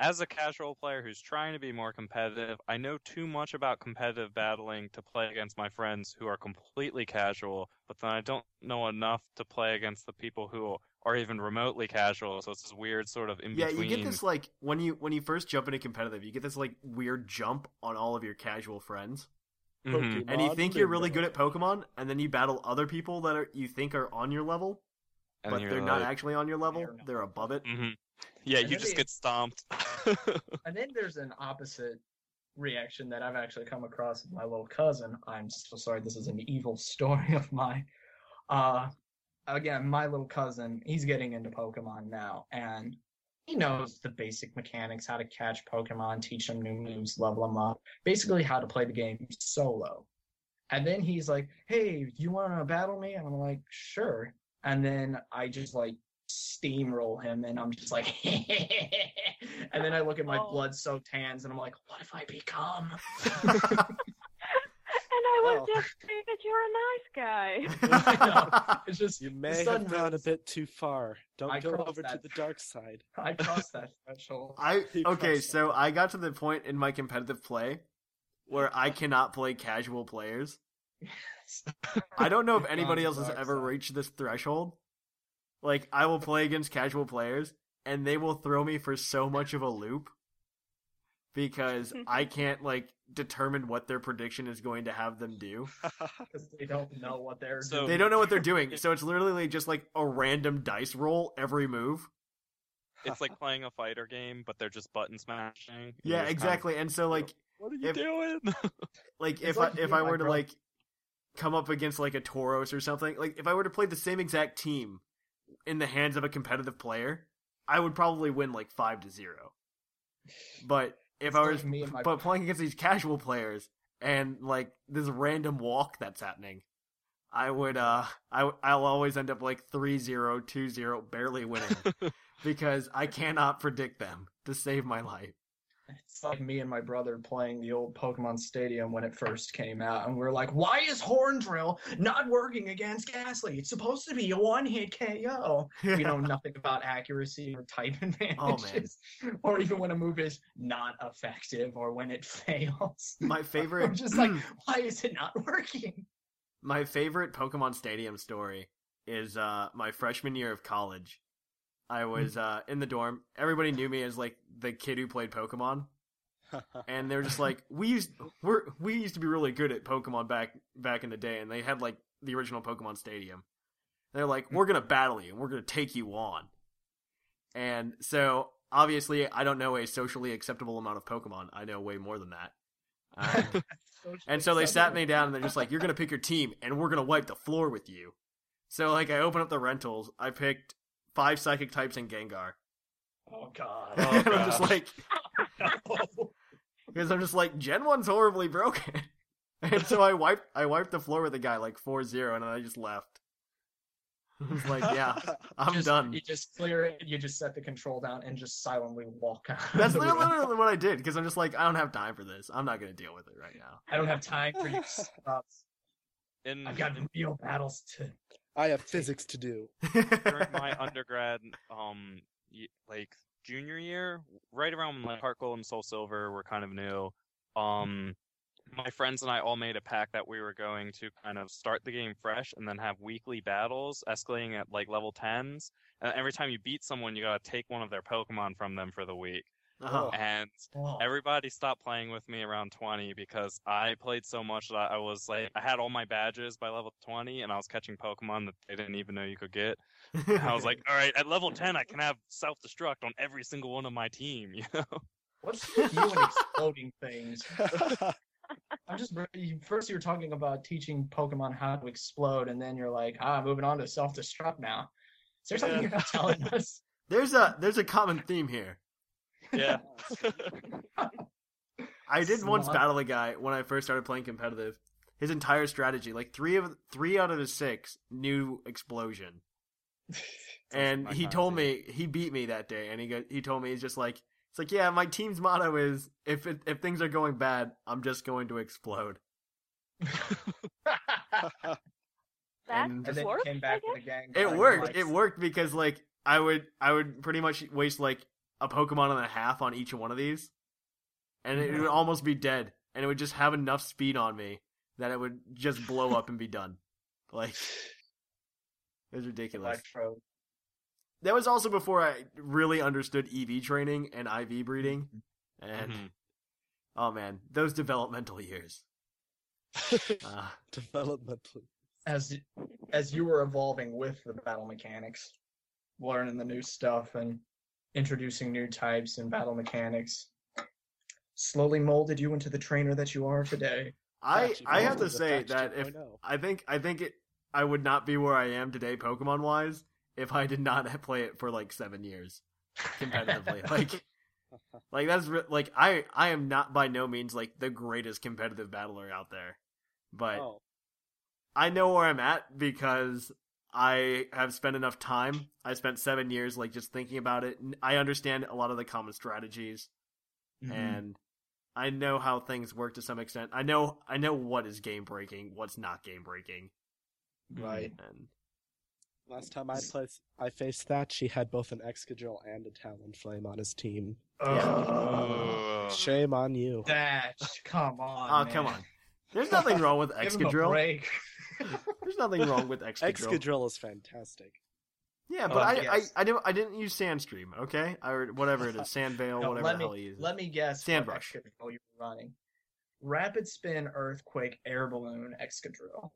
as a casual player who's trying to be more competitive. I know too much about competitive battling to play against my friends who are completely casual, but then I don't know enough to play against the people who are even remotely casual. So it's this weird sort of in between. Yeah, you get this like when you when you first jump into competitive, you get this like weird jump on all of your casual friends. Mhm. and you think you're really good at Pokemon, and then you battle other people that are you think are on your level, And but you're they're not actually on your level. They're above it. mhm. Yeah, And you just they- get stomped. And then there's an opposite reaction that I've actually come across with my little cousin. I'm so sorry, this is an evil story of mine. Uh, again, my little cousin, he's getting into Pokemon now, and he knows the basic mechanics, how to catch Pokemon, teach them new moves, level them up, basically how to play the game solo. And then he's like, "Hey, you want to battle me?" And I'm like, "Sure." And then I just like steamroll him, and I'm just like, and then I look at my Oh. blood-soaked hands, and I'm like, "What have I become?" And I was Well. just thinking that you're a nice guy. I know. It's just You the may have gone a bit too far. Don't I go crossed over to the dark side. I crossed that threshold. I You okay, crossed so I got to the point in my competitive play where I cannot play casual players. I don't know if anybody else has ever side. reached this threshold. Like I will play against casual players and they will throw me for so much of a loop because I can't like determine what their prediction is going to have them do. because they don't know what they're So- doing. They don't know what they're doing, so it's literally just like a random dice roll every move. it's like playing a fighter game, but they're just button smashing. Yeah, You're kind of- exactly. And so like what are you if- doing? like if like I if I were to like come up against like a Tauros or something, like if I were to play the same exact team in the hands of a competitive player, I would probably win like five to zero. But if I was me my- but playing against these casual players and like this random walk that's happening, I would uh I I'll always end up like 3-0, 2-0, barely winning because I cannot predict them to save my life. It's like me and my brother playing the old Pokemon Stadium when it first came out, and we're like, "Why is Horn Drill not working against Gastly? It's supposed to be a one-hit KO." We know nothing about accuracy or type advantages, or even when a move is not effective or when it fails. My favorite I'm just like, why is it not working? My favorite Pokemon Stadium story is uh my freshman year of college. I was uh in the dorm. Everybody knew me as like the kid who played Pokemon. And they were just like, we used we're we used to be really good at Pokemon back back in the day, and they had like the original Pokemon Stadium. They're like, we're gonna battle you and we're gonna take you on. And so obviously I don't know a socially acceptable amount of Pokemon. I know way more than that. Um, and so they sat me down and they're just like, "You're gonna pick your team, and we're gonna wipe the floor with you." So like, I open up the rentals. I picked five psychic types and Gengar. Oh God! Oh, and I'm just like, because I'm just like, Gen One's horribly broken. And so I wiped, I wiped the floor with the guy like 4-0, and then I just left. I was like, "Yeah, I'm Just- done." You just clear it. You just set the control down and just silently walk out. That's the room. literally what I did because I'm just like, I don't have time for this. I'm not gonna deal with it right now. I don't have time for you. Stuff. In, I've got real battles to. I have physics to do. during my undergrad, um, like junior year, right around when like Heart Gold and Soul Silver were kind of new. Um, my friends and I all made a pact that we were going to kind of start the game fresh and then have weekly battles, escalating at like level tens. And every time you beat someone, you gotta take one of their Pokemon from them for the week. Uh-huh. And Oh, everybody stopped playing with me around 20 because I played so much that I was like, I had all my badges by level 20 and I was catching Pokemon that they didn't even know you could get. And I was like, all right, at level 10, I can have self destruct on every single one of my team, you know? what's with you and exploding things? I'm just first you were talking about teaching Pokemon how to explode, and then you're like, ah, moving on to self destruct now. Is there something Yeah. you're not telling us? there's a there's a common theme here. Yeah. I did once battle a guy when I first started playing competitive. His entire strategy, like three of three out of his six, knew explosion. and he kind told me he beat me that day, and he go, he told me he's just like it's like yeah, my team's motto is if it, if things are going bad, I'm just going to explode. And and then you works, came back guess? with a gang. It worked. like, It worked because like I would I would pretty much waste like a Pokemon and a half on each one of these, and it would almost be dead, and it would just have enough speed on me that it would just blow up and be done. Like it was ridiculous. Electro. That was also before I really understood EV training and IV breeding, and Mhm. oh man, those developmental years. Uh, Developmental. as as you were evolving with the battle mechanics, learning the new stuff and introducing new types and battle mechanics, slowly molded you into the trainer that you are today. I I have to say that if 2.0. I think I think it I would not be where I am today Pokemon wise if I did not play it for like 7 years competitively. like like that's re- like I I am not by no means like the greatest competitive battler out there. But Oh, I know where I'm at because I have spent enough time. I spent 7 years like just thinking about it. I understand a lot of the common strategies Mm-hmm. and I know how things work to some extent. I know I know what is game breaking, what's not game breaking, right. and last time I played, I faced that. She had both an Excadrill and a Talonflame on his team. Ugh. Shame on you. that come on. oh come on. There's nothing wrong with Give him a Excadrill. Break. There's nothing wrong with Excadrill. Excadrill is fantastic. Yeah, but Oh, I, yes. I I didn't I didn't use Sandstream, okay? Or whatever it is, Sandvale, No, whatever let the me hell he uses. let me guess. Sand what brush. Excadrill you were running. Rapid spin, earthquake, air balloon, Excadrill.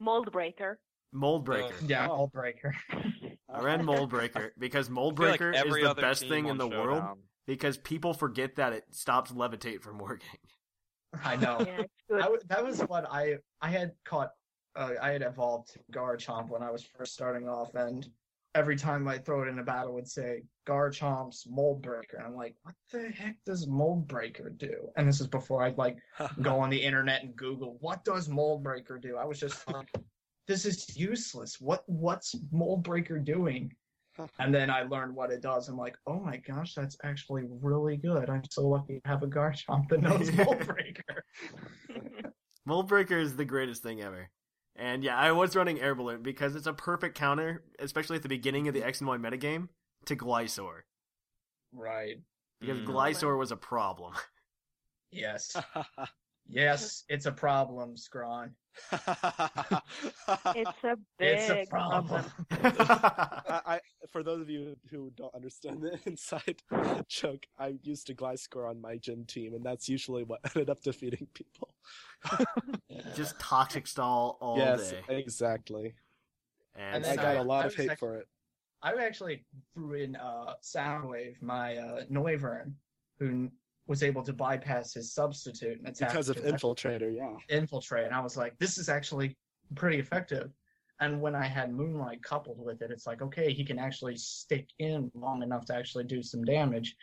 Mold breaker. Mold Breaker. Yeah, Oh. all breaker. I ran Mold Breaker because Mold I like Breaker is the best thing in on the world because people forget that it stops levitate from working. I know. Yeah, it's. I w- that was what I I had caught. Uh, I had evolved to Garchomp when I was first starting off, and every time I throw it in a battle, would say Garchomp's Mold Breaker. I'm like, what the heck does Mold Breaker do? And this is before I'd like go on the internet and Google what does Mold Breaker do. I was just like, this is useless. What what's Mold Breaker doing? And then I learned what it does. I'm like, oh my gosh, that's actually really good. I'm so lucky to have a Garchomp that knows Mold Breaker. Mold Breaker is the greatest thing ever. And yeah, I was running Air Balloon because it's a perfect counter, especially at the beginning of the X and Y metagame, to Gliscor. Right. Because Mm. Gliscor was a problem. Yes. Yes, it's a problem, Scrawn. It's a big It's a problem. I, I, for those of you who don't understand the inside joke, I used a Gliscor on my gym team, and that's usually what ended up defeating people. Just toxic stall all yes, day. exactly. And, And I got I- a lot of hate act- for it. I actually threw in uh, Soundwave, my uh, Noivern, who n- was able to bypass his substitute and attack Because of Infiltrator, yeah. infiltrate. And I was like, this is actually pretty effective. And when I had Moonlight coupled with it, it's like, okay, he can actually stick in long enough to actually do some damage.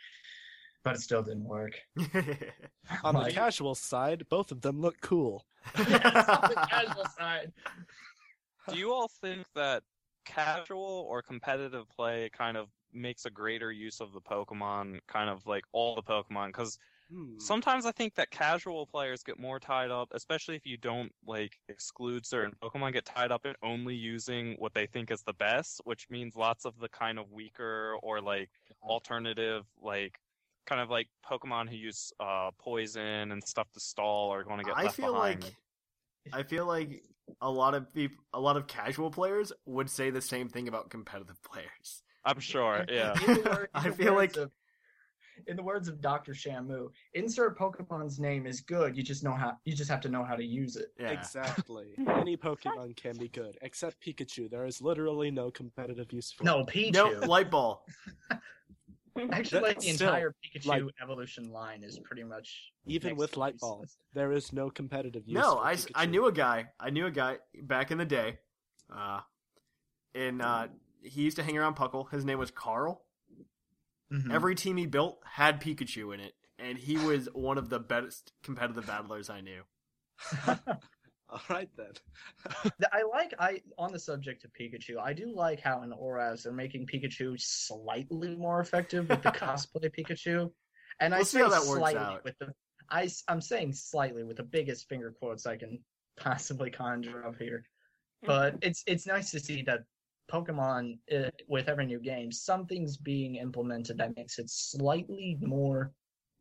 But it still didn't work. On the casual side, both of them look cool. Yes, on the casual side. Do you all think that casual or competitive play kind of makes a greater use of the Pokemon, kind of like all the Pokemon? Because Hmm. sometimes I think that casual players get more tied up, especially if you don't like exclude certain Pokemon, get tied up in only using what they think is the best, which means lots of the kind of weaker or like alternative, like kind of like Pokemon who use uh, poison and stuff to stall are going to get I feel behind. like I feel like a lot of people, a lot of casual players would say the same thing about competitive players. I'm sure, yeah. In the wor- in I feel like- of- in the words of Dr. Shamu, insert Pokemon's name is good. You just know how. You just have to know how to use it. Yeah. Exactly. Any Pokemon can be good, except Pikachu. There is literally no competitive use for No, it. Pichu. No, light ball. Actually, like the Still, entire Pikachu like- evolution line is pretty much Even with Light Ball, there is no competitive use No, for I, s- I Pikachu. knew a guy. I knew a guy back in the day. Uh, in uh, he used to hang around Puckle. His name was Carl. Mhm. Every team he built had Pikachu in it, and he was one of the best competitive battlers I knew. All right then. I like I on the subject of Pikachu. I do like how in ORAS they're making Pikachu slightly more effective with the cosplay Pikachu, and I We'll see say how that works slightly out. with the I I am saying slightly with the biggest finger quotes I can possibly conjure up here. But it's it's nice to see that Pokemon uh, with every new game something's being implemented that makes it slightly more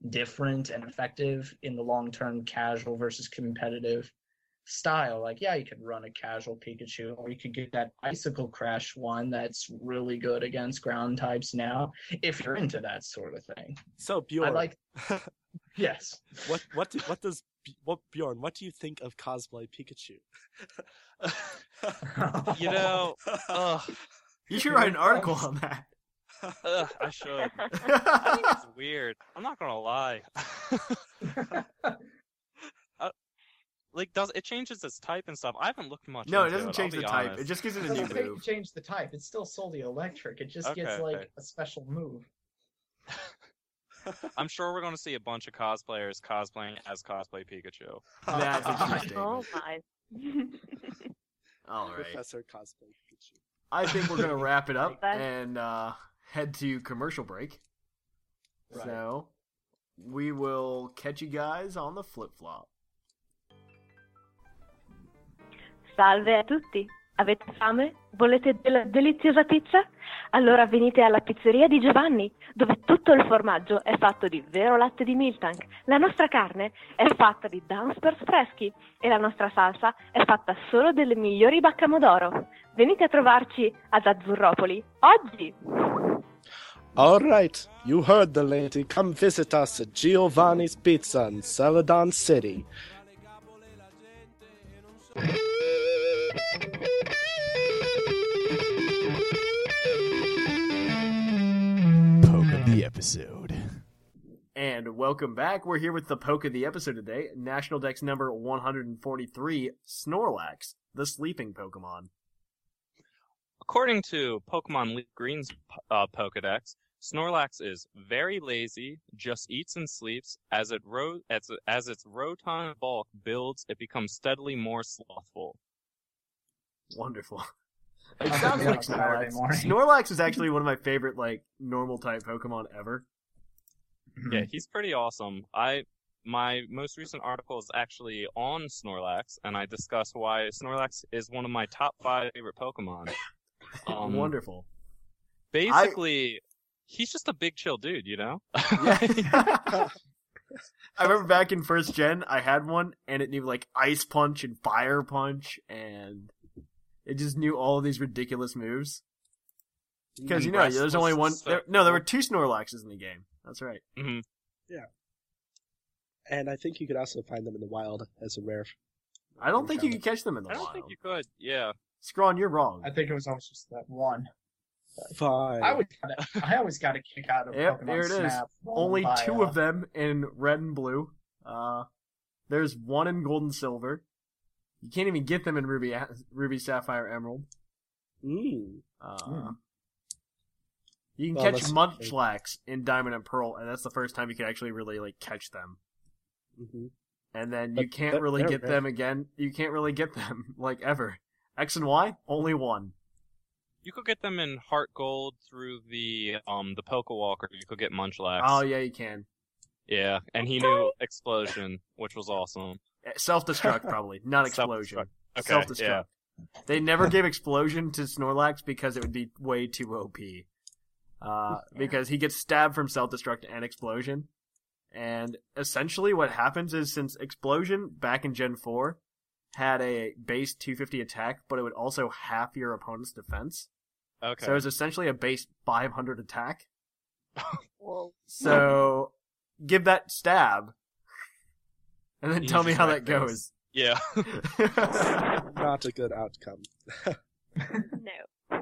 different and effective in the long term casual versus competitive style. Like, yeah, you could run a casual Pikachu, or you could get that Icicle Crash one that's really good against ground types now, if you're into that sort of thing. So Bjorn, I like, yes. what what do, what does what Bjorn? What do you think of cosplay Pikachu? you know, ugh, You should write an article on that. ugh, I should. I think it's weird. I'm not gonna lie. Uh, like, does it changes its type and stuff? I haven't looked much. no, it doesn't I'll change be the type. It just gives it a It new doesn't change the type. It's still solely electric. It just gets like okay. a special move. I'm sure we're gonna see a bunch of cosplayers cosplaying as cosplay Pikachu. That's interesting. oh my. All right. Professor cosplay Pikachu. I think we're gonna wrap it up and uh, head to commercial break. Right. So we will catch you guys on the flip flop. Salve a tutti. Avete fame? Volete della deliziosa pizza? Allora venite alla pizzeria di Giovanni, dove tutto il formaggio è fatto di vero latte di Miltank. La nostra carne è fatta di Downspurs freschi e la nostra salsa è fatta solo delle migliori baccamodoro. Venite a trovarci ad Azzurropoli oggi! All right, you heard the lady. Come visit us at Giovanni's Pizza in Celadon City. The episode. And welcome back. We're here with the poke of the episode today, National Dex number 143, Snorlax, the sleeping Pokemon. According to Pokemon Leaf Green's uh, Pokedex, Snorlax is very lazy, just eats and sleeps. As it ro- as, as its rotund bulk builds, it becomes steadily more slothful. Wonderful. It Sounds sounds like like Snorlax. Snorlax is actually one of my favorite, like, normal type Pokemon ever. Yeah, he's pretty awesome. I my most recent article is actually on Snorlax, and I discuss why Snorlax is one of my top five favorite Pokemon. Um, Wonderful. Basically, he's just a big chill dude, you know. Yeah. I remember back in first gen, I had one, and it knew like ice punch and fire punch, and it just knew all of these ridiculous moves. Because you know, there's only one. There, no, there were two Snorlaxes in the game. That's right. hmm Yeah. And I think you could also find them in the wild as a rare. I don't think you could catch them in the wild. I don't wild. think you could. Yeah. Scrawn, you're wrong. I think it was always just that one. Fine. I always got a, I always got a kick out of Yep, Pokemon there it is. Snap. rolling Only two uh, of them in red and blue. Uh, there's one in gold and silver. You can't even get them in ruby, ruby, sapphire, emerald. Mm. Uh, Mm. You can Well, catch munchlax in diamond and pearl, and that's the first time you can actually really like catch them. Mm-hmm. And then you But can't they're- really get rare. them again. You can't really get them like ever. X and Y, only one. You could get them in Heart Gold through the um the Pokewalker. You could get Munchlax. Oh yeah, you can. Yeah, and he knew Explosion, which was awesome. Self destruct probably, not explosion. Self-destruct. Okay, Self destruct. yeah. They never gave explosion to Snorlax because it would be way too OP. Uh, because he gets stabbed from self destruct and explosion. And essentially, what happens is since explosion back in Gen 4 had a base 250 attack, but it would also half your opponent's defense. Okay. So it was essentially a base 500 attack. well, So give that stab, and then tell me how wreck that things. goes. yeah. Not a good outcome. No.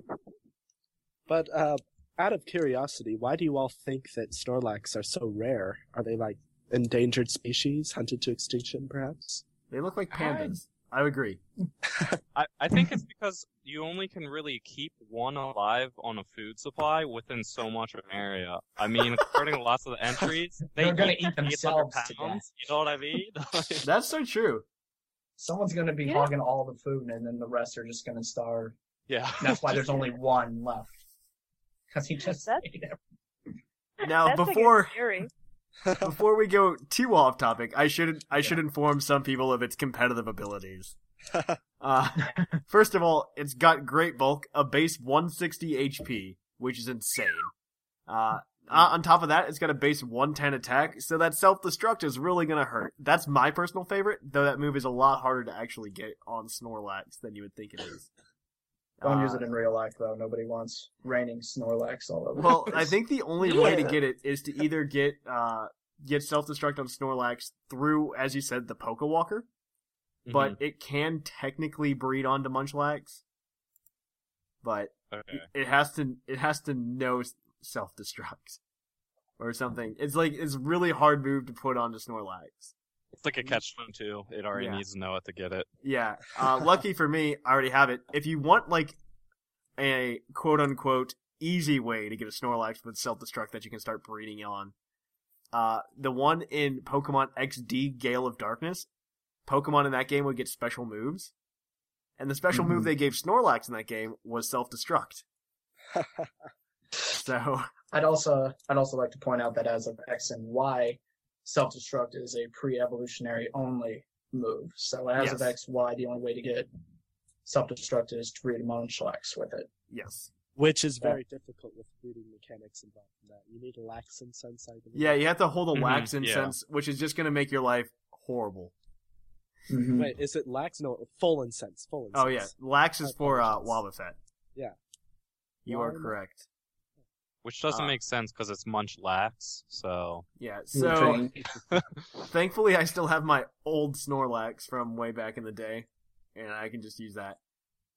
But uh, out of curiosity, why do you all think that Snorlax are so rare? Are they like endangered species, hunted to extinction, perhaps? they look like pandas. I agree. I, I think it's because you only can really keep one alive on a food supply within so much of an area. I mean, according to lots of the entries, they They're gonna eat themselves to pounds. You know what I mean? That's so true. Someone's gonna be Yeah. hogging all the food, and then the rest are just gonna starve. yeah. That's why there's only one left. Because he just That's- ate everything. Now, before like a theory. before we go too off topic, I should I should inform some people of its competitive abilities. Uh, first of all, it's got great bulk, a base 160 HP, which is insane. Uh, uh, on top of that, it's got a base 110 attack, so that self-destruct is really gonna hurt. That's my personal favorite, though that move is a lot harder to actually get on Snorlax than you would think it is. Don't Uh, use it in real life though. Nobody wants raining Snorlax all over. Well, the I think the only way to get it is to either get uh get self destruct on Snorlax through, as you said, the Pokewalker, but Mm-hmm. it can technically breed onto Munchlax. But Okay. it has to it has to know self destruct or something. It's like it's a really hard move to put onto Snorlax. It's like a catch too. It already Yeah. needs to know it to get it. Yeah. Uh, lucky for me, I already have it. If you want like a quote unquote easy way to get a Snorlax with self destruct that you can start breeding on, uh, the one in Pokemon XD Gale of Darkness, Pokemon in that game would get special moves. And the special move Mhm. they gave Snorlax in that game was self destruct. So I'd also I'd also like to point out that as of X and Y, self destruct is a pre-evolutionary only move. So as of X Y, the only way to get self destruct is to read a Munchlax with it. yes. Which is very difficult with reading mechanics involved in that. You need a Lax Incense, I believe. Yeah, you have to hold a Mhm, wax yeah. incense, which is just gonna make your life horrible. Wait, is it Lax? No, full incense. Full incense. Oh yeah, Lax is I for uh. Wobbuffet. Yeah. You Why are correct. Which doesn't Uh, make sense because it's Munchlax. So Yeah, so thankfully I still have my old Snorlax from way back in the day, and I can just use that.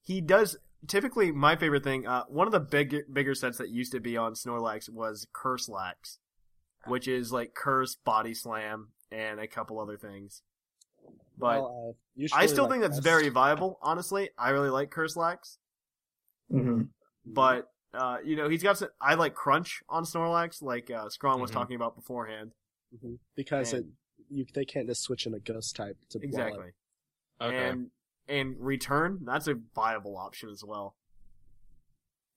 He does typically my favorite thing. Uh, one of the big bigger sets that used to be on Snorlax was Curse Lax, which is like curse, body slam, and a couple other things. But Well, uh, I still like think that's this. very viable. Honestly, I really like Curse Lax, hmm but uh, you know he's got. Some, I like Crunch on Snorlax, like uh, Scrawn was Mhm. talking about beforehand. Mhm. because it you they can't just switch in a ghost type to. Exactly. Okay. And and return, that's a viable option as well.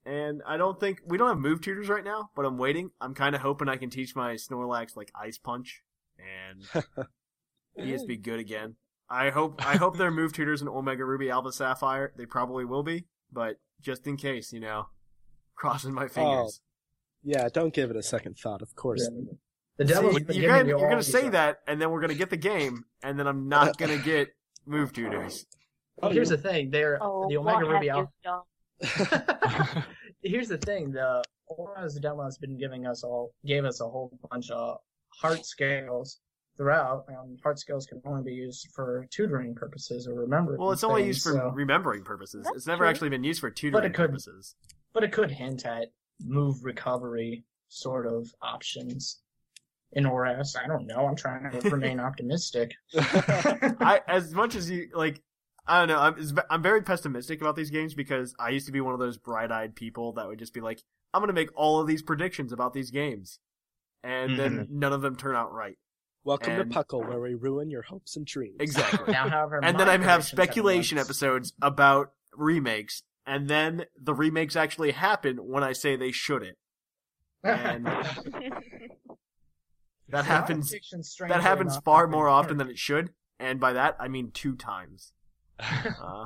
And I don't think we don't have move tutors right now, but I'm waiting. I'm kind of hoping I can teach my Snorlax like Ice Punch, and he just be good again. I hope I hope they're move tutors in Omega Ruby Alpha Sapphire. They probably will be, but just in case, you know, crossing my fingers. Oh, Yeah, don't give it a second thought. Of course. The See, devil's you're gonna, you you're gonna say that, and then we're gonna get the game, and then I'm not gonna get move tutors. Well, here's the thing: they're Oh, the Omega Ruby Alpha. Here's the thing: the ORAS demo has been giving us all gave us a whole bunch of heart scales throughout. Um, heart scales can only be used for tutoring purposes or remembering. Well, it's only things, used for so- remembering purposes. That's it's never true. actually been used for tutoring could. purposes. But it could hint at move recovery sort of options in ORAS. I don't know. I'm trying to remain optimistic. I, as much as you like, I don't know. I'm I'm very pessimistic about these games because I used to be one of those bright-eyed people that would just be like, I'm gonna make all of these predictions about these games, and then Mm-hmm. none of them turn out right. Welcome And- to Puckle, where we ruin your hopes and dreams. Exactly. now, however, and then I have speculation episodes about remakes, and then the remakes actually happen when I say they shouldn't. And that My happens. That happens enough, far more often than it should, and by that I mean two times. Uh,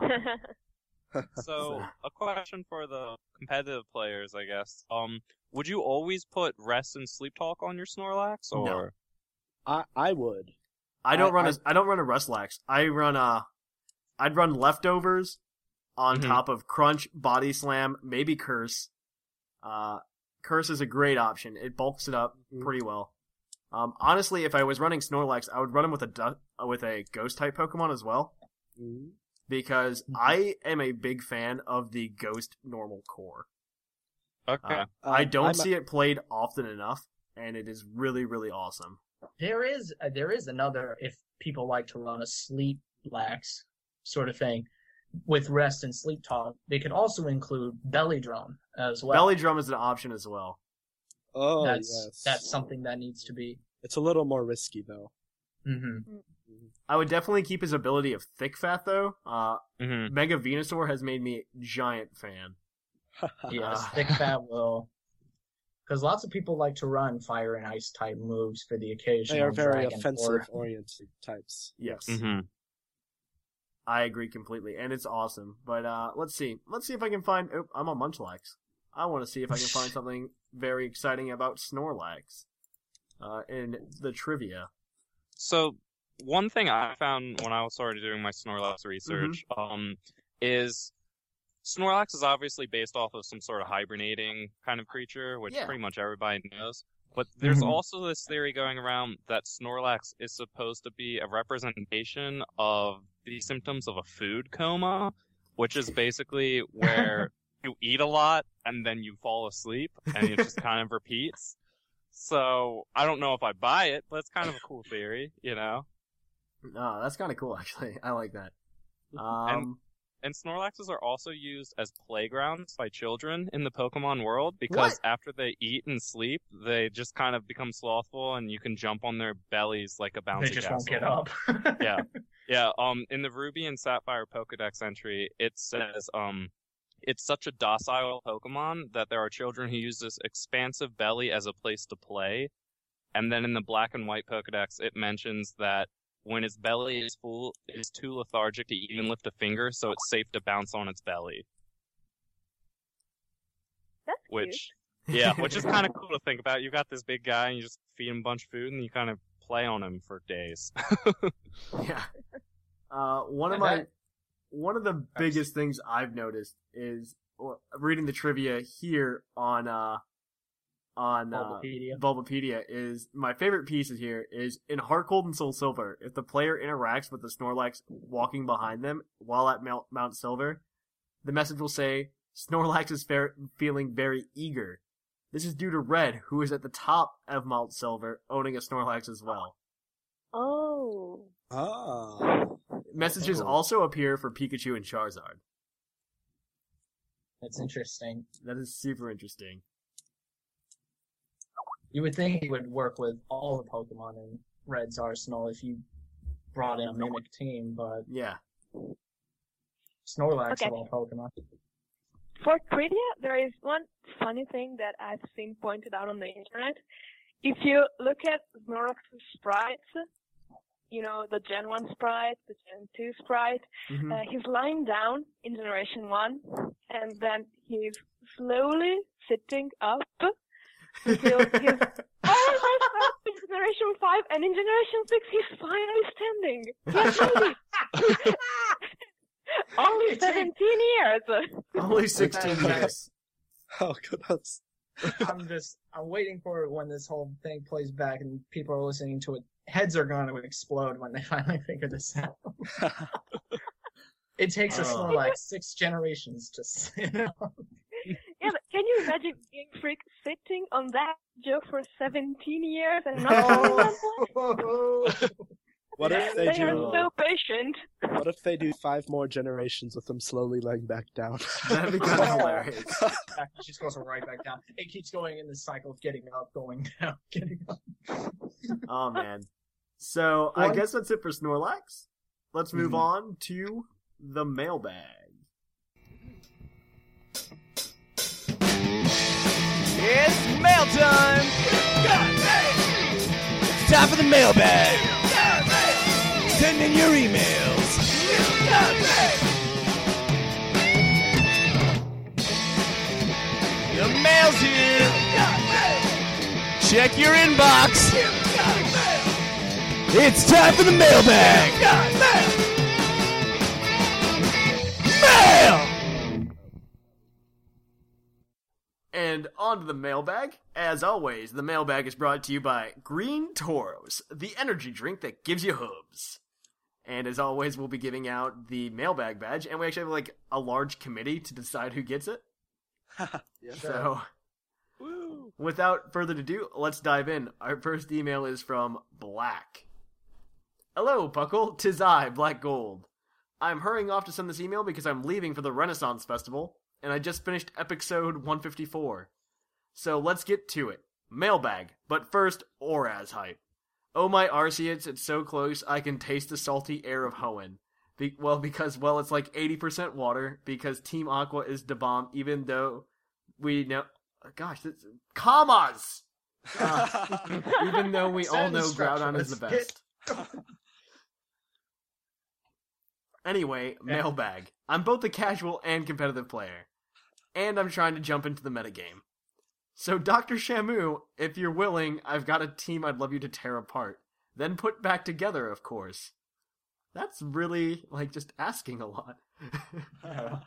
So, a question for the competitive players, I guess. Um, would you always put rest and sleep talk on your Snorlax, or No. I I would. I don't I- run I- a I don't run a RestLax. I run a I'd run leftovers on Mhm. top of Crunch, Body Slam, maybe Curse. Uh, Curse is a great option. It bulks it up Mhm. pretty well. Um, honestly, if I was running Snorlax, I would run him with a du- with a Ghost type Pokemon as well Mhm. because I am a big fan of the Ghost normal core. okay? Uh, I Um, don't I'm- see it played often enough, and it is really really awesome. There is uh, there is another if people like to run a sleep lax sort of thing with rest and sleep talk. They could also include belly drum as well. Belly Drum is an option as well. Oh that's yes. that's something that needs to be. It's a little more risky though. Mm-hmm. I would definitely keep his ability of Thick Fat though. Uh, Mm-hmm. Mega Venusaur has made me a giant fan. Yes, Ah. thick fat will. Because lots of people like to run fire and ice type moves for the occasion. they are very offensive or- oriented types. Yes, Mm-hmm. I agree completely, and it's awesome. But uh, let's see, let's see if I can find. Oh, I'm on Munchlax. I want to see if I can find something very exciting about Snorlax uh, in the trivia. So, one thing I found when I was of doing my Snorlax research, um, is Snorlax is obviously based off of some sort of hibernating kind of creature, which Yeah. pretty much everybody knows. But there's Mhm. also this theory going around that Snorlax is supposed to be a representation of the symptoms of a food coma, which is basically where you eat a lot and then you fall asleep and it just kind of repeats. So I don't know if I buy it, but it's kind of a cool theory, you know. Oh, that's kind of cool, actually. I like that. Um, And Snorlaxes are also used as playgrounds by children in the Pokemon world because What? after they eat and sleep, they just kind of become slothful and you can jump on their bellies like a bouncy They just won't get up. Yeah. Yeah, um, in the Ruby and Sapphire Pokedex entry, it says, um, it's such a docile Pokemon that there are children who use this expansive belly as a place to play. And then in the Black and White Pokedex, it mentions that when its belly is full, it is too lethargic to even lift a finger, so it's safe to bounce on its belly. That's cute. Which, yeah, which is kind of cool to think about. You got this big guy, and you just feed him a bunch of food, and you kind of play on him for days. yeah. Uh, one of my one of the biggest things I've noticed is well, reading the trivia here on uh on uh, Bulbapedia. Bulbapedia is my favorite pieces here is in Heart Gold and Soul Silver. If the player interacts with the Snorlax walking behind them while at Mount, Mount Silver, the message will say Snorlax is fair, feeling very eager. This is due to Red, who is at the top of Mount Silver, owning a Snorlax as well. Oh. Ah. Messages Oh. also appear for Pikachu and Charizard. That's interesting. That is super interesting. You would think it would work with all the Pokemon in Red's arsenal if you brought in a mimic team, but Yeah. Snorlax Okay. of all Pokemon. For trivia, there is one funny thing that I've seen pointed out on the internet. If you look at Snorlax's sprites, you know, the Gen 1 sprite, the Gen 2 sprite, Mhm. uh, he's lying down in Generation 1, and then he's slowly sitting up until he's almost up in Generation 5, and in Generation 6 he's finally standing. Yes. Only It's a- 17 years. Only 16 years. Oh goodness. I'm just, I'm waiting for when this whole thing plays back and people are listening to it. Heads are going to explode when they finally figure this out. it takes us Oh. Snorlax six generations to, s- you know. Yeah, but can you imagine being Freak sitting on that joke for 17 years and not What if they They are do? so patient. What if they do five more generations with them slowly laying back down? That'd be kind of hilarious. It just goes right back down. It keeps going in the cycle of getting up, going down, getting up. Oh man. So I guess that's it for Snorlax. Let's move Mhm. on to the mailbag. It's mail time! It's time for the mailbag! Send in your emails! The mail's here! Check your inbox! It's time for the mailbag! You got. Mail! And on to the mailbag. As always, the mailbag is brought to you by Green Toros, the energy drink that gives you hooves. And as always, we'll be giving out the mailbag badge, and we actually have like a large committee to decide who gets it. Yeah. So, without further ado, let's dive in. Our first email is from Black. Hello, Puckle. Tis I, Black Gold. I'm hurrying off to send this email because I'm leaving for the Renaissance Festival, and I just finished Episode 154. So let's get to it. Mailbag, but first, ORAS hype. Oh my Arceus, it's so close I can taste the salty air of Hoenn. Be- well, because, well, it's like 80% water, because Team Aqua is the bomb, even though we know. Gosh, this, commas! Uh, even though we all know Groudon is the best. Anyway, mailbag. I'm both a casual and competitive player. And I'm trying to jump into the metagame. So, Dr. Shamu, if you're willing, I've got a team I'd love you to tear apart. Then put back together, of course. That's really, like, just asking a lot.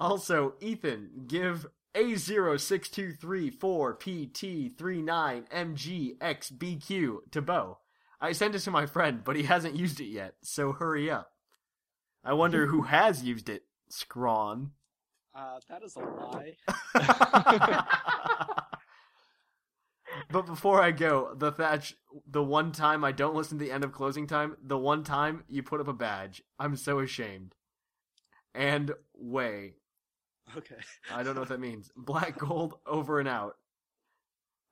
also, Ethan, give A06234PT39MGXBQ to Bo. I sent it to my friend, but he hasn't used it yet, so hurry up. I wonder who has used it, Scrawn. Uh, that is a lie. but before I go, the Thatch, the one time I don't listen to the end of closing time, the one time you put up a badge, I'm so ashamed. And way. Okay. I don't know what that means. Black gold over and out.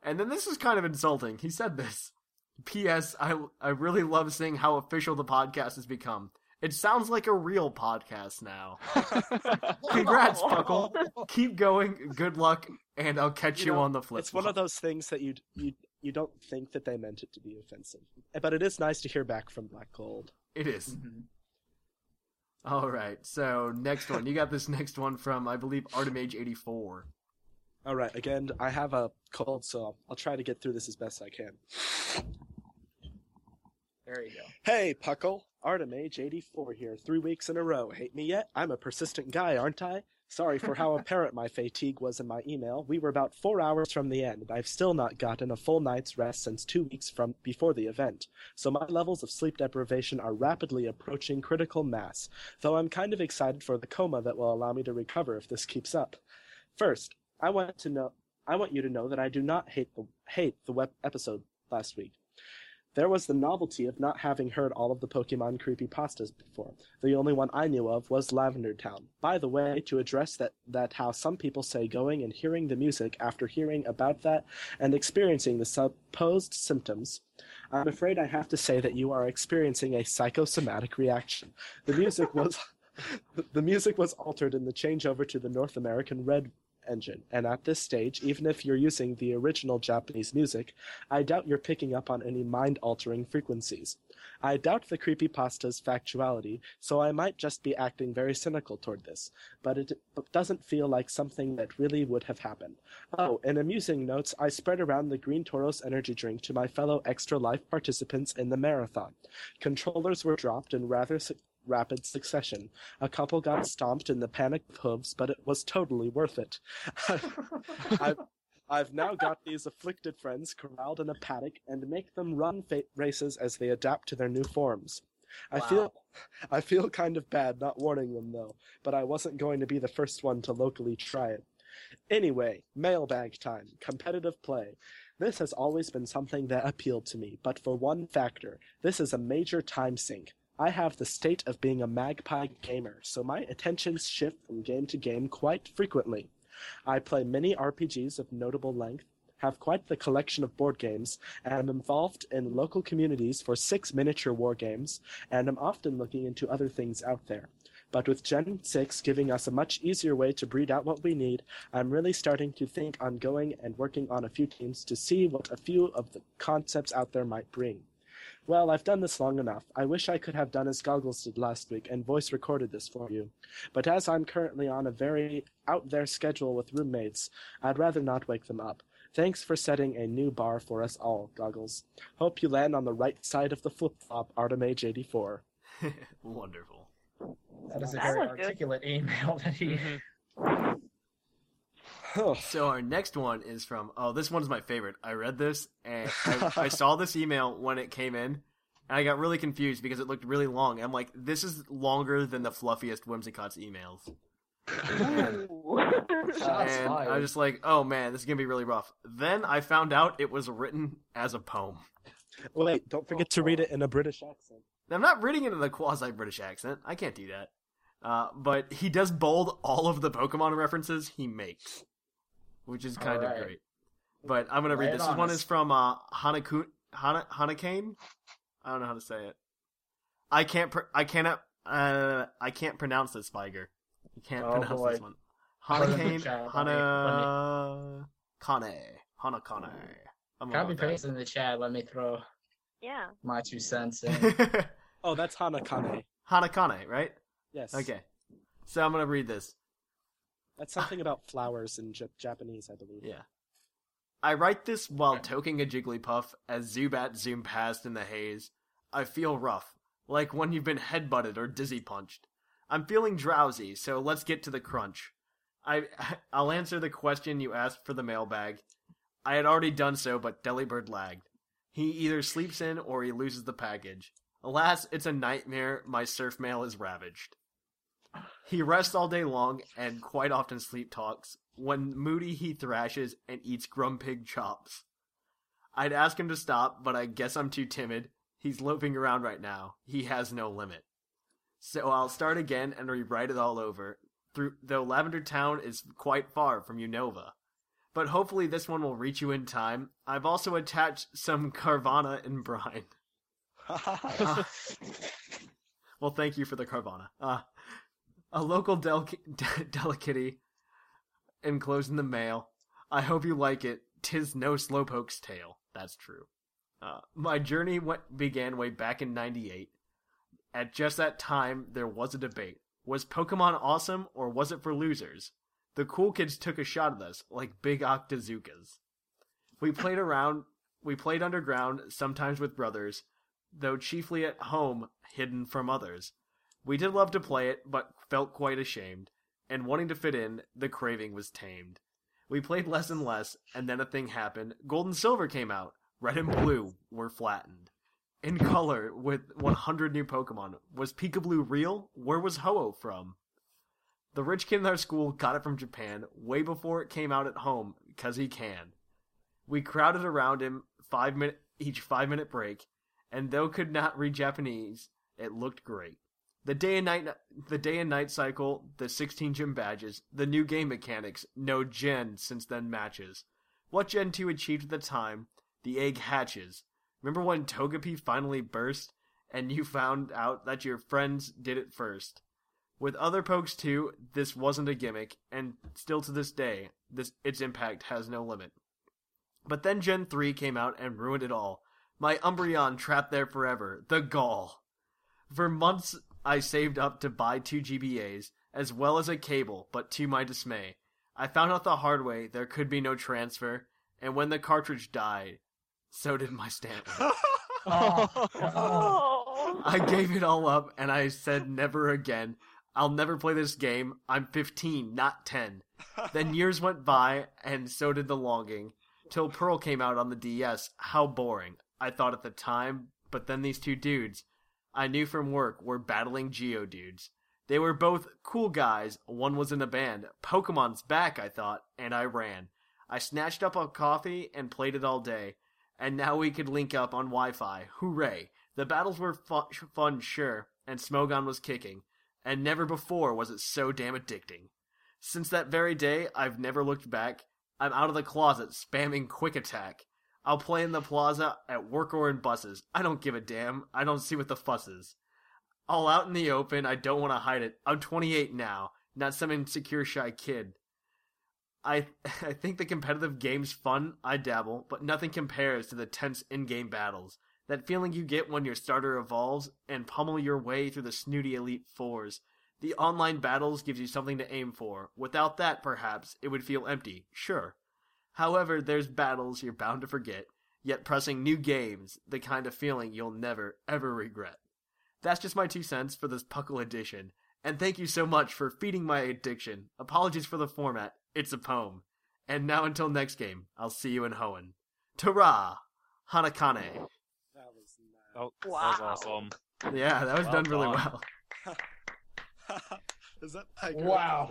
And then this is kind of insulting. He said this. P.S. I I really love seeing how official the podcast has become. It sounds like a real podcast now. Congrats, Puckle. Keep going. Good luck, and I'll catch you, You know, on the flip. It's one of those things that you you you don't think that they meant it to be offensive, but it is nice to hear back from Black Gold. It is. Mm-hmm. All right. So next one, you got this next one from I believe Artemage eighty four. All right. Again, I have a cold, so I'll, I'll try to get through this as best I can. There you go. Hey, Puckle. Artemage 84 here, three weeks in a row. Hate me yet? I'm a persistent guy, aren't I? Sorry for how apparent my fatigue was in my email. We were about four hours from the end, and I've still not gotten a full night's rest since two weeks from before the event. So my levels of sleep deprivation are rapidly approaching critical mass, though I'm kind of excited for the coma that will allow me to recover if this keeps up. First, I want to know I want you to know that I do not hate the hate the web episode last week. There was the novelty of not having heard all of the Pokemon creepypastas before. The only one I knew of was Lavender Town. By the way, to address that, that how some people say going and hearing the music after hearing about that and experiencing the supposed symptoms, I'm afraid I have to say that you are experiencing a psychosomatic reaction. The music was the music was altered in the changeover to the North American Red engine, and at this stage, even if you're using the original Japanese music, I doubt you're picking up on any mind altering frequencies. I doubt the creepypasta's factuality, so I might just be acting very cynical toward this, but it doesn't feel like something that really would have happened. Oh, in amusing notes, I spread around the Green Toros energy drink to my fellow Extra Life participants in the marathon. Controllers were dropped in rather su- rapid succession. A couple got stomped in the panic of hooves, but it was totally worth it. I've, I've now got these afflicted friends corralled in a paddock and make them run fa- races as they adapt to their new forms. I Wow. feel I feel kind of bad not warning them though, but I wasn't going to be the first one to locally try it. Anyway, mailbag time, competitive play. This has always been something that appealed to me, but for one factor, this is a major time sink. I have the state of being a magpie gamer, so my attentions shift from game to game quite frequently. I play many RPGs of notable length, have quite the collection of board games, and am involved in local communities for six miniature war games, and am often looking into other things out there. But with Gen 6 giving us a much easier way to breed out what we need, I'm really starting to think on going and working on a few teams to see what a few of the concepts out there might bring. Well, I've done this long enough. I wish I could have done as Goggles did last week and voice recorded this for you. But as I'm currently on a very out there schedule with roommates, I'd rather not wake them up. Thanks for setting a new bar for us all, Goggles. Hope you land on the right side of the flip flop, Artemage 84. Wonderful. That is a That very was good. articulate email that he. Mm-hmm. So our next one is from oh this one's my favorite. I read this and I, I saw this email when it came in, and I got really confused because it looked really long. I'm like, this is longer than the fluffiest Whimsicott's emails. Shots and I was just like, oh man, this is gonna be really rough. Then I found out it was written as a poem. Wait, don't forget to read it in a British accent. I'm not reading it in a quasi British accent. I can't do that. Uh, but he does bold all of the Pokemon references he makes, which is kind of great. But I'm gonna Lay read this. This one us. is from uh, Hanakun Hana Hanakane. I don't know how to say it. I can't. Pr- I cannot. Uh, I can't pronounce this, Viger. You can't Oh, pronounce boy. this one. Put it in the Hanakane. Hana Kane Hanakane. I'm Copy paste in the chat. Let me throw yeah. my two cents in. that. Oh, that's Hanakane. Hanakane, right? Yes. Okay. So I'm gonna read this. That's something about flowers in J- Japanese, I believe. Yeah. I write this while toking a Jigglypuff as Zubat zoom past in the haze. I feel rough, like when you've been headbutted or dizzy punched. I'm feeling drowsy, so let's get to the crunch. I I'll answer the question you asked for the mailbag. I had already done so, but Delibird lagged. He either sleeps in or he loses the package. Alas, it's a nightmare. My surf mail is ravaged. He rests all day long and quite often sleep talks. When moody, he thrashes and eats grumpig chops. I'd ask him to stop, but I guess I'm too timid. He's loping around right now. He has no limit. So I'll start again and rewrite it all over. Through though Lavender Town is quite far from Unova. But hopefully this one will reach you in time. I've also attached some Carvanha and brine. Ah. well, thank you for the Carvanha. Uh, a local del- delicately enclosed in the mail. I hope you like it. Tis no slowpoke's tale. That's true. Uh, my journey went, began way back in 98. At just that time, there was a debate. Was Pokemon awesome, or was it for losers? The cool kids took a shot at us, like big Octazookas. We played around, we played underground, sometimes with brothers, though chiefly at home, hidden from others. We did love to play it, but felt quite ashamed, and wanting to fit in, the craving was tamed. We played less and less, and then a thing happened. Gold and Silver came out. Red and Blue were flattened. In color, with 100 new Pokemon. Was Pikablu real? Where was Ho-Oh from? The rich kid in our school got it from Japan way before it came out at home because he can. We crowded around him five minute each five minute break, and though could not read Japanese, it looked great. The day and night the day and night cycle, the 16 gym badges, the new game mechanics, no gen since then matches. What Gen 2 achieved at the time, the egg hatches. Remember when Togepi finally burst and you found out that your friends did it first? With other pokes too, this wasn't a gimmick, and still to this day, this its impact has no limit. But then Gen 3 came out and ruined it all. My Umbreon trapped there forever. The gall. For months, I saved up to buy two GBAs, as well as a cable, but to my dismay, I found out the hard way there could be no transfer, and when the cartridge died, so did my stamp. Oh. I gave it all up, and I said never again. I'll never play this game. I'm 15, not 10. Then years went by, and so did the longing. Till Pearl came out on the DS. How boring. I thought at the time, but then these two dudes I knew from work were battling Geodudes. They were both cool guys. One was in a band. Pokemon's back, I thought, and I ran. I snatched up a coffee and played it all day. And now we could link up on Wi Fi. Hooray! The battles were fu- fun, sure, and Smogon was kicking. And never before was it so damn addicting. Since that very day, I've never looked back. I'm out of the closet spamming Quick Attack. I'll play in the plaza, at work or in buses. I don't give a damn. I don't see what the fuss is. All out in the open, I don't want to hide it. I'm 28 now, not some insecure shy kid. I I think the competitive game's fun, I dabble, but nothing compares to the tense in-game battles. That feeling you get when your starter evolves and pummel your way through the snooty Elite Fours. The online battles gives you something to aim for. Without that, perhaps, it would feel empty, sure. However, there's battles you're bound to forget, yet pressing new games, the kind of feeling you'll never, ever regret. That's just my two cents for this Puckle edition, and thank you so much for feeding my addiction. Apologies for the format, it's a poem. And now until next game, I'll see you in Hoenn. Ta-ra! Hanakane. That was nice. Oh, wow. that was awesome. Yeah, that was Well done really well. Is that accurate? Wow.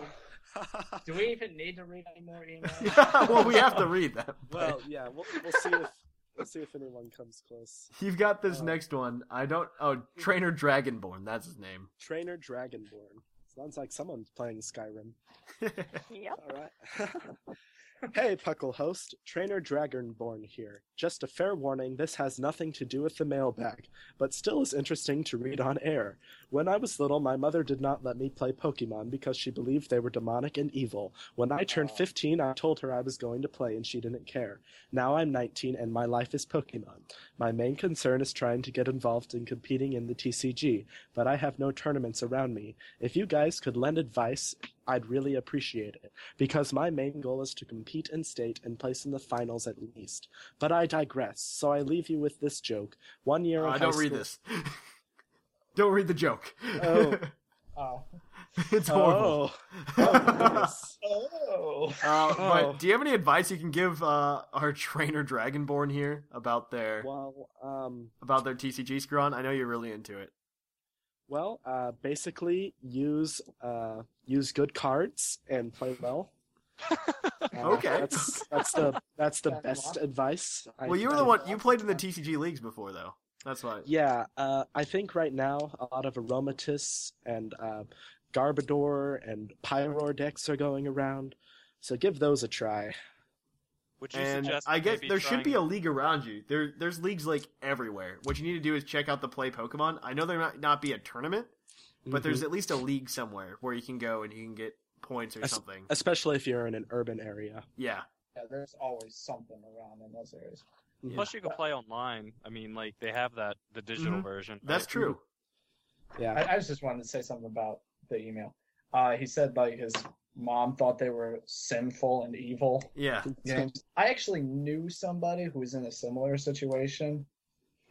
Do we even need to read any more emails? well, we have to read them. but- well, yeah, we'll, we'll see if we'll see if anyone comes close. You've got this Uh, next one. I don't. Oh, Trainer Dragonborn. That's his name. Trainer Dragonborn. Sounds like someone's playing Skyrim. Yep. All right. hey, Puckle host, Trainer Dragonborn here. Just a fair warning, this has nothing to do with the mailbag, but still is interesting to read on air. When I was little, my mother did not let me play Pokemon because she believed they were demonic and evil. When I turned 15, I told her I was going to play and she didn't care. Now I'm 19 and my life is Pokemon. My main concern is trying to get involved in competing in the TCG, but I have no tournaments around me. If you guys could lend advice, I'd really appreciate it, because my main goal is to compete in state and place in the finals at least. But I digress, so I leave you with this joke. One year Uh, high don't read this. don't read the joke. Oh. Oh. it's horrible. Oh, oh. Oh. Uh, Oh. But do you have any advice you can give uh, our trainer Dragonborn here about their Well, um, about their TCG scrawn? I know you're really into it. well, uh, basically use uh, use good cards and play well. Uh, Okay. that's that's the that's the Yeah, best well. advice. I- Well, you were I- the one you played in the TCG leagues before, though. That's why. Yeah, uh, I think right now a lot of Aromatisse and uh, Garbodor and Pyroar decks are going around, so give those a try. Would you And suggest I guess maybe there should be a league around you. There, there's leagues like everywhere. What you need to do is check out the play Pokemon. I know there might not be a tournament, but Mhm. there's at least a league somewhere where you can go and you can get points or Es- something. especially if you're in an urban area. Yeah. Yeah, there's always something around in those areas. Yeah. Plus, you can play online. I mean, like they have that the digital Mhm. version. That's right? true. Yeah, I, I just wanted to say something about the email. Uh, he said like his mom thought they were sinful and evil Yeah. games. I actually knew somebody who was in a similar situation,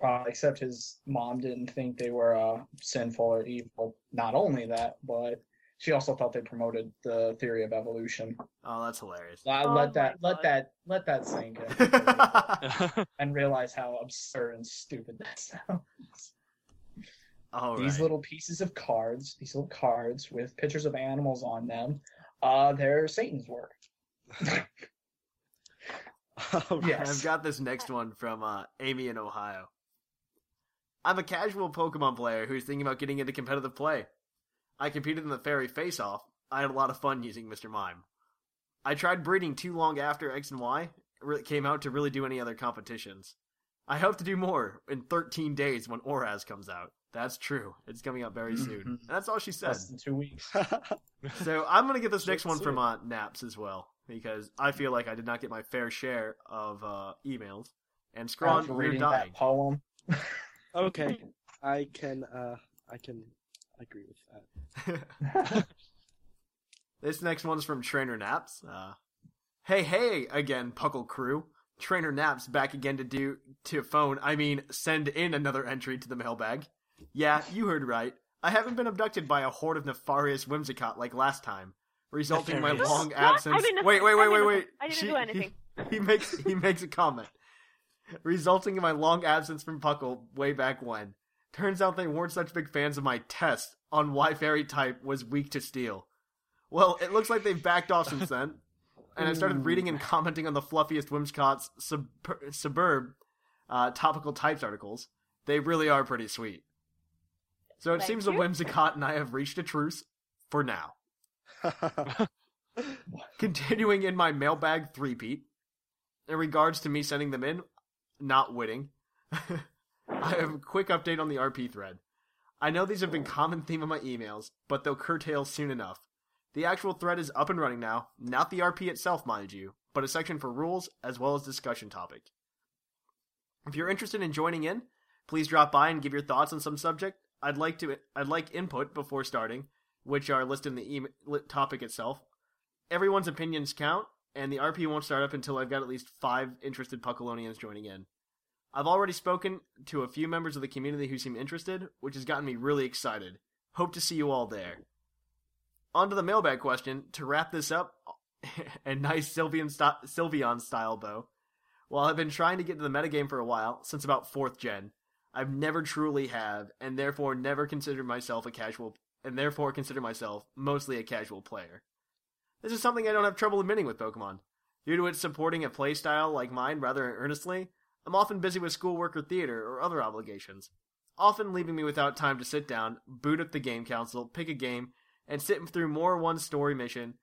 uh, except his mom didn't think they were uh, sinful or evil. Not only that, but she also thought they promoted the theory of evolution. Oh, that's hilarious. I Oh let that my let that let that sink in and realize how absurd and stupid that sounds. All these right. little pieces of cards, these little cards with pictures of animals on them, uh, they're Satan's work. Oh, yes. I've got this next one from uh, Amy in Ohio. I'm a casual Pokemon player who's thinking about getting into competitive play. I competed in the Fairy Face Off. I had a lot of fun using Mr. Mime. I tried breeding too long after X and Y came out to really do any other competitions. I hope to do more in 13 days when ORAS comes out. That's true. It's coming out very soon. And that's all she said. Less than two weeks. So I'm gonna get this next one from suit. uh, Naps as well because I feel like I did not get my fair share of uh, emails. And Scrawn, After you're reading dying. that poem. okay, I can uh, I can agree with that. this next one's from Trainer Naps. Uh, hey, hey, again, Puckle Crew. Trainer Naps back again to do to phone. I mean, send in another entry to the mailbag. Yeah, you heard right. I haven't been abducted by a horde of nefarious whimsicott like last time, resulting in my long What? absence. I'm. Wait, wait, wait, I'm wait, innocent. wait. I didn't She- do anything. He, he makes he makes a comment, resulting in my long absence from Puckle way back when. Turns out they weren't such big fans of my test on why fairy type was weak to steel. Well, it looks like they've backed off since then, and I started reading and commenting on the fluffiest Whimsicott's sub- suburb uh, topical types articles. They really are pretty sweet. So it Thank seems you. the Whimsicott and I have reached a truce for now. Continuing in my mailbag three-peat, in regards to me sending them in, not winning, I have a quick update on the RP thread. I know these have been common theme of my emails, but they'll curtail soon enough. The actual thread is up and running now, not the RP itself, mind you, but a section for rules as well as discussion topic. If you're interested in joining in, please drop by and give your thoughts on some subject. I'd like to I'd like input before starting, which are listed in the email topic itself. Everyone's opinions count, and the RP won't start up until I've got at least five interested Puckalonians joining in. I've already spoken to a few members of the community who seem interested, which has gotten me really excited. Hope to see you all there. On to the mailbag question. To wrap this up, a nice Sylvian, st- Sylveon style bow. While I've been trying to get to the metagame for a while, since about 4th gen, I've never truly have, and therefore never considered myself a casual, and therefore consider myself mostly a casual player. This is something I don't have trouble admitting with Pokemon. Due to its supporting a playstyle like mine rather earnestly, I'm often busy with schoolwork or theater or other obligations, often leaving me without time to sit down, boot up the game console, pick a game, and sit through more one story mission,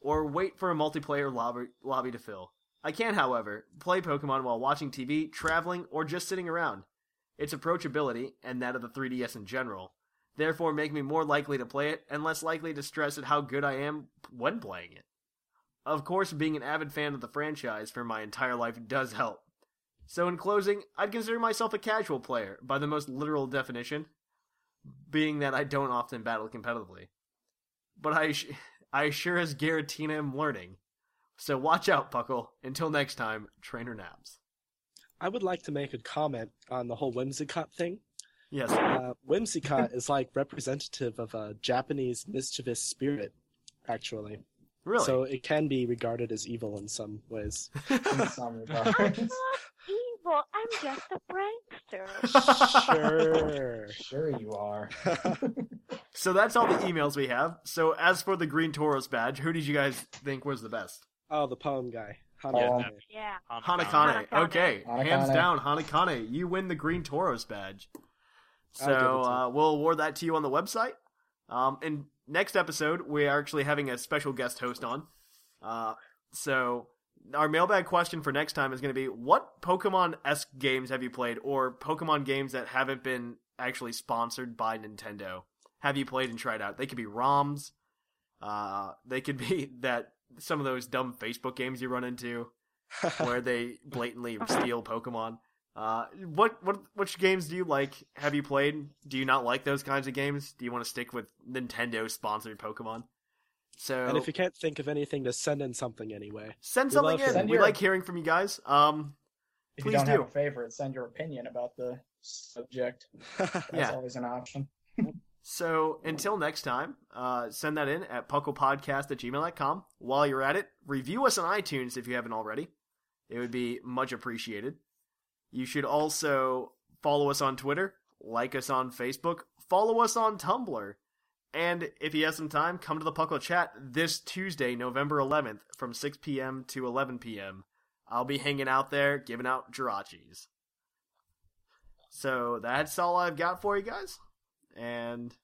or wait for a multiplayer lobby, lobby to fill. I can, however, play Pokemon while watching TV, traveling, or just sitting around. Its approachability, and that of the 3DS in general, therefore make me more likely to play it and less likely to stress at how good I am when playing it. Of course, being an avid fan of the franchise for my entire life does help. So, in closing, I'd consider myself a casual player by the most literal definition, being that I don't often battle competitively. But I, sh- I sure as Giratina am learning. So watch out, Puckle. Until next time, Trainer Naps. I would like to make a comment on the whole Whimsicott thing. Yes. Uh, Whimsicott is like representative of a Japanese mischievous spirit, actually. Really? So it can be regarded as evil in some ways. in some regards. Not evil. I'm just a prankster. Sure. Sure you are. So that's all the emails we have. So as for the Green Toros badge, who did you guys think was the best? oh, the poem guy. Hanakane. yeah. Hanakane. Hanakane. Okay, hands Hanakane. down, Hanakane. You win the Green Toros badge. I'll give it So uh, we'll award that to you on the website. Um, in next episode, we are actually having a special guest host on. Uh, so our mailbag question for next time is going to be: What Pokemon esque games have you played, or Pokemon games that haven't been actually sponsored by Nintendo? Have you played and tried out? They could be ROMs. Uh, they could be that some of those dumb Facebook games you run into where they blatantly steal Pokemon. Uh, what what which games do you like? Have you played? Do you not like those kinds of games? Do you want to stick with Nintendo sponsored Pokemon? So And if you can't think of anything, to send in something anyway. send we something in. Send We your- like hearing from you guys. Um, If Please you don't do. have a favorite, send your opinion about the subject. That's Yeah. always an option. So until next time, uh, send that in at pucklepodcast at gmail.com. While you're at it, review us on iTunes if you haven't already. It would be much appreciated. You should also follow us on Twitter, like us on Facebook, follow us on Tumblr. And if you have some time, come to the Puckle Chat this Tuesday, November 11th, from 6 p.m. to 11 p.m. I'll be hanging out there giving out Jirachis. So that's all I've got for you guys. And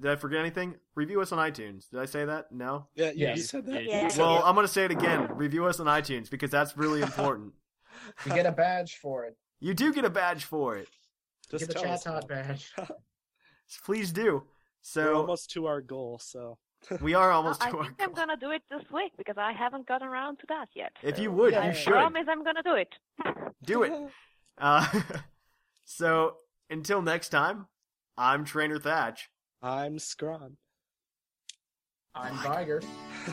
did I forget anything? Review us on iTunes. Did I say that? No. Yeah, yeah, you said that. Yeah. Well, I'm gonna say it again. Review us on iTunes because that's really important. You get a badge for it. You do get a badge for it. Just get the chat us. badge. Please do. We're So almost to our goal, so we are almost I to our goal. I think I'm goal. gonna do it this week because I haven't gotten around to that yet. If so you would, I you should. promise I'm gonna do it. Do it. Uh, so until next time, I'm Trainer Thatch. I'm Scrawn. I'm Viger.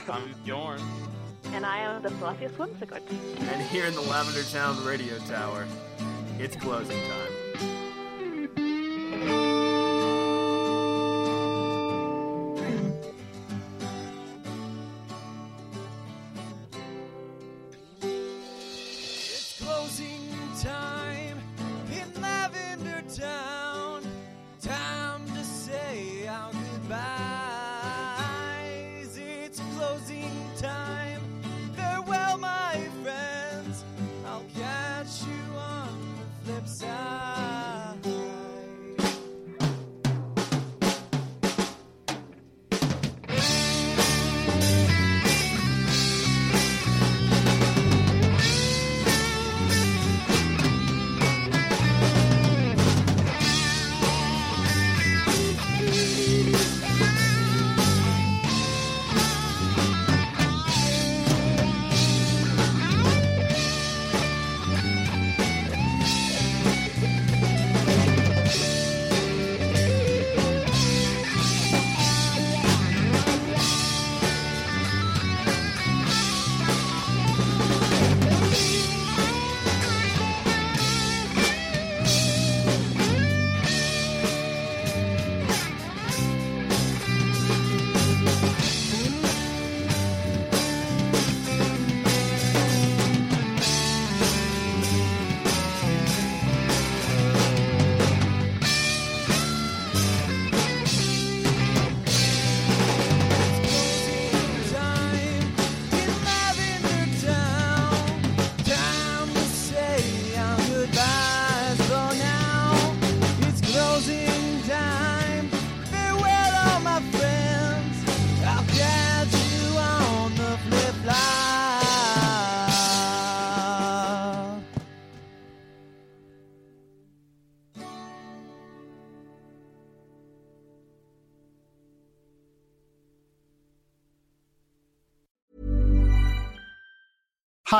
I'm Bjorn. And I am the Fluffy Whimsicott. And here in the Lavender Town Radio Tower, it's closing time.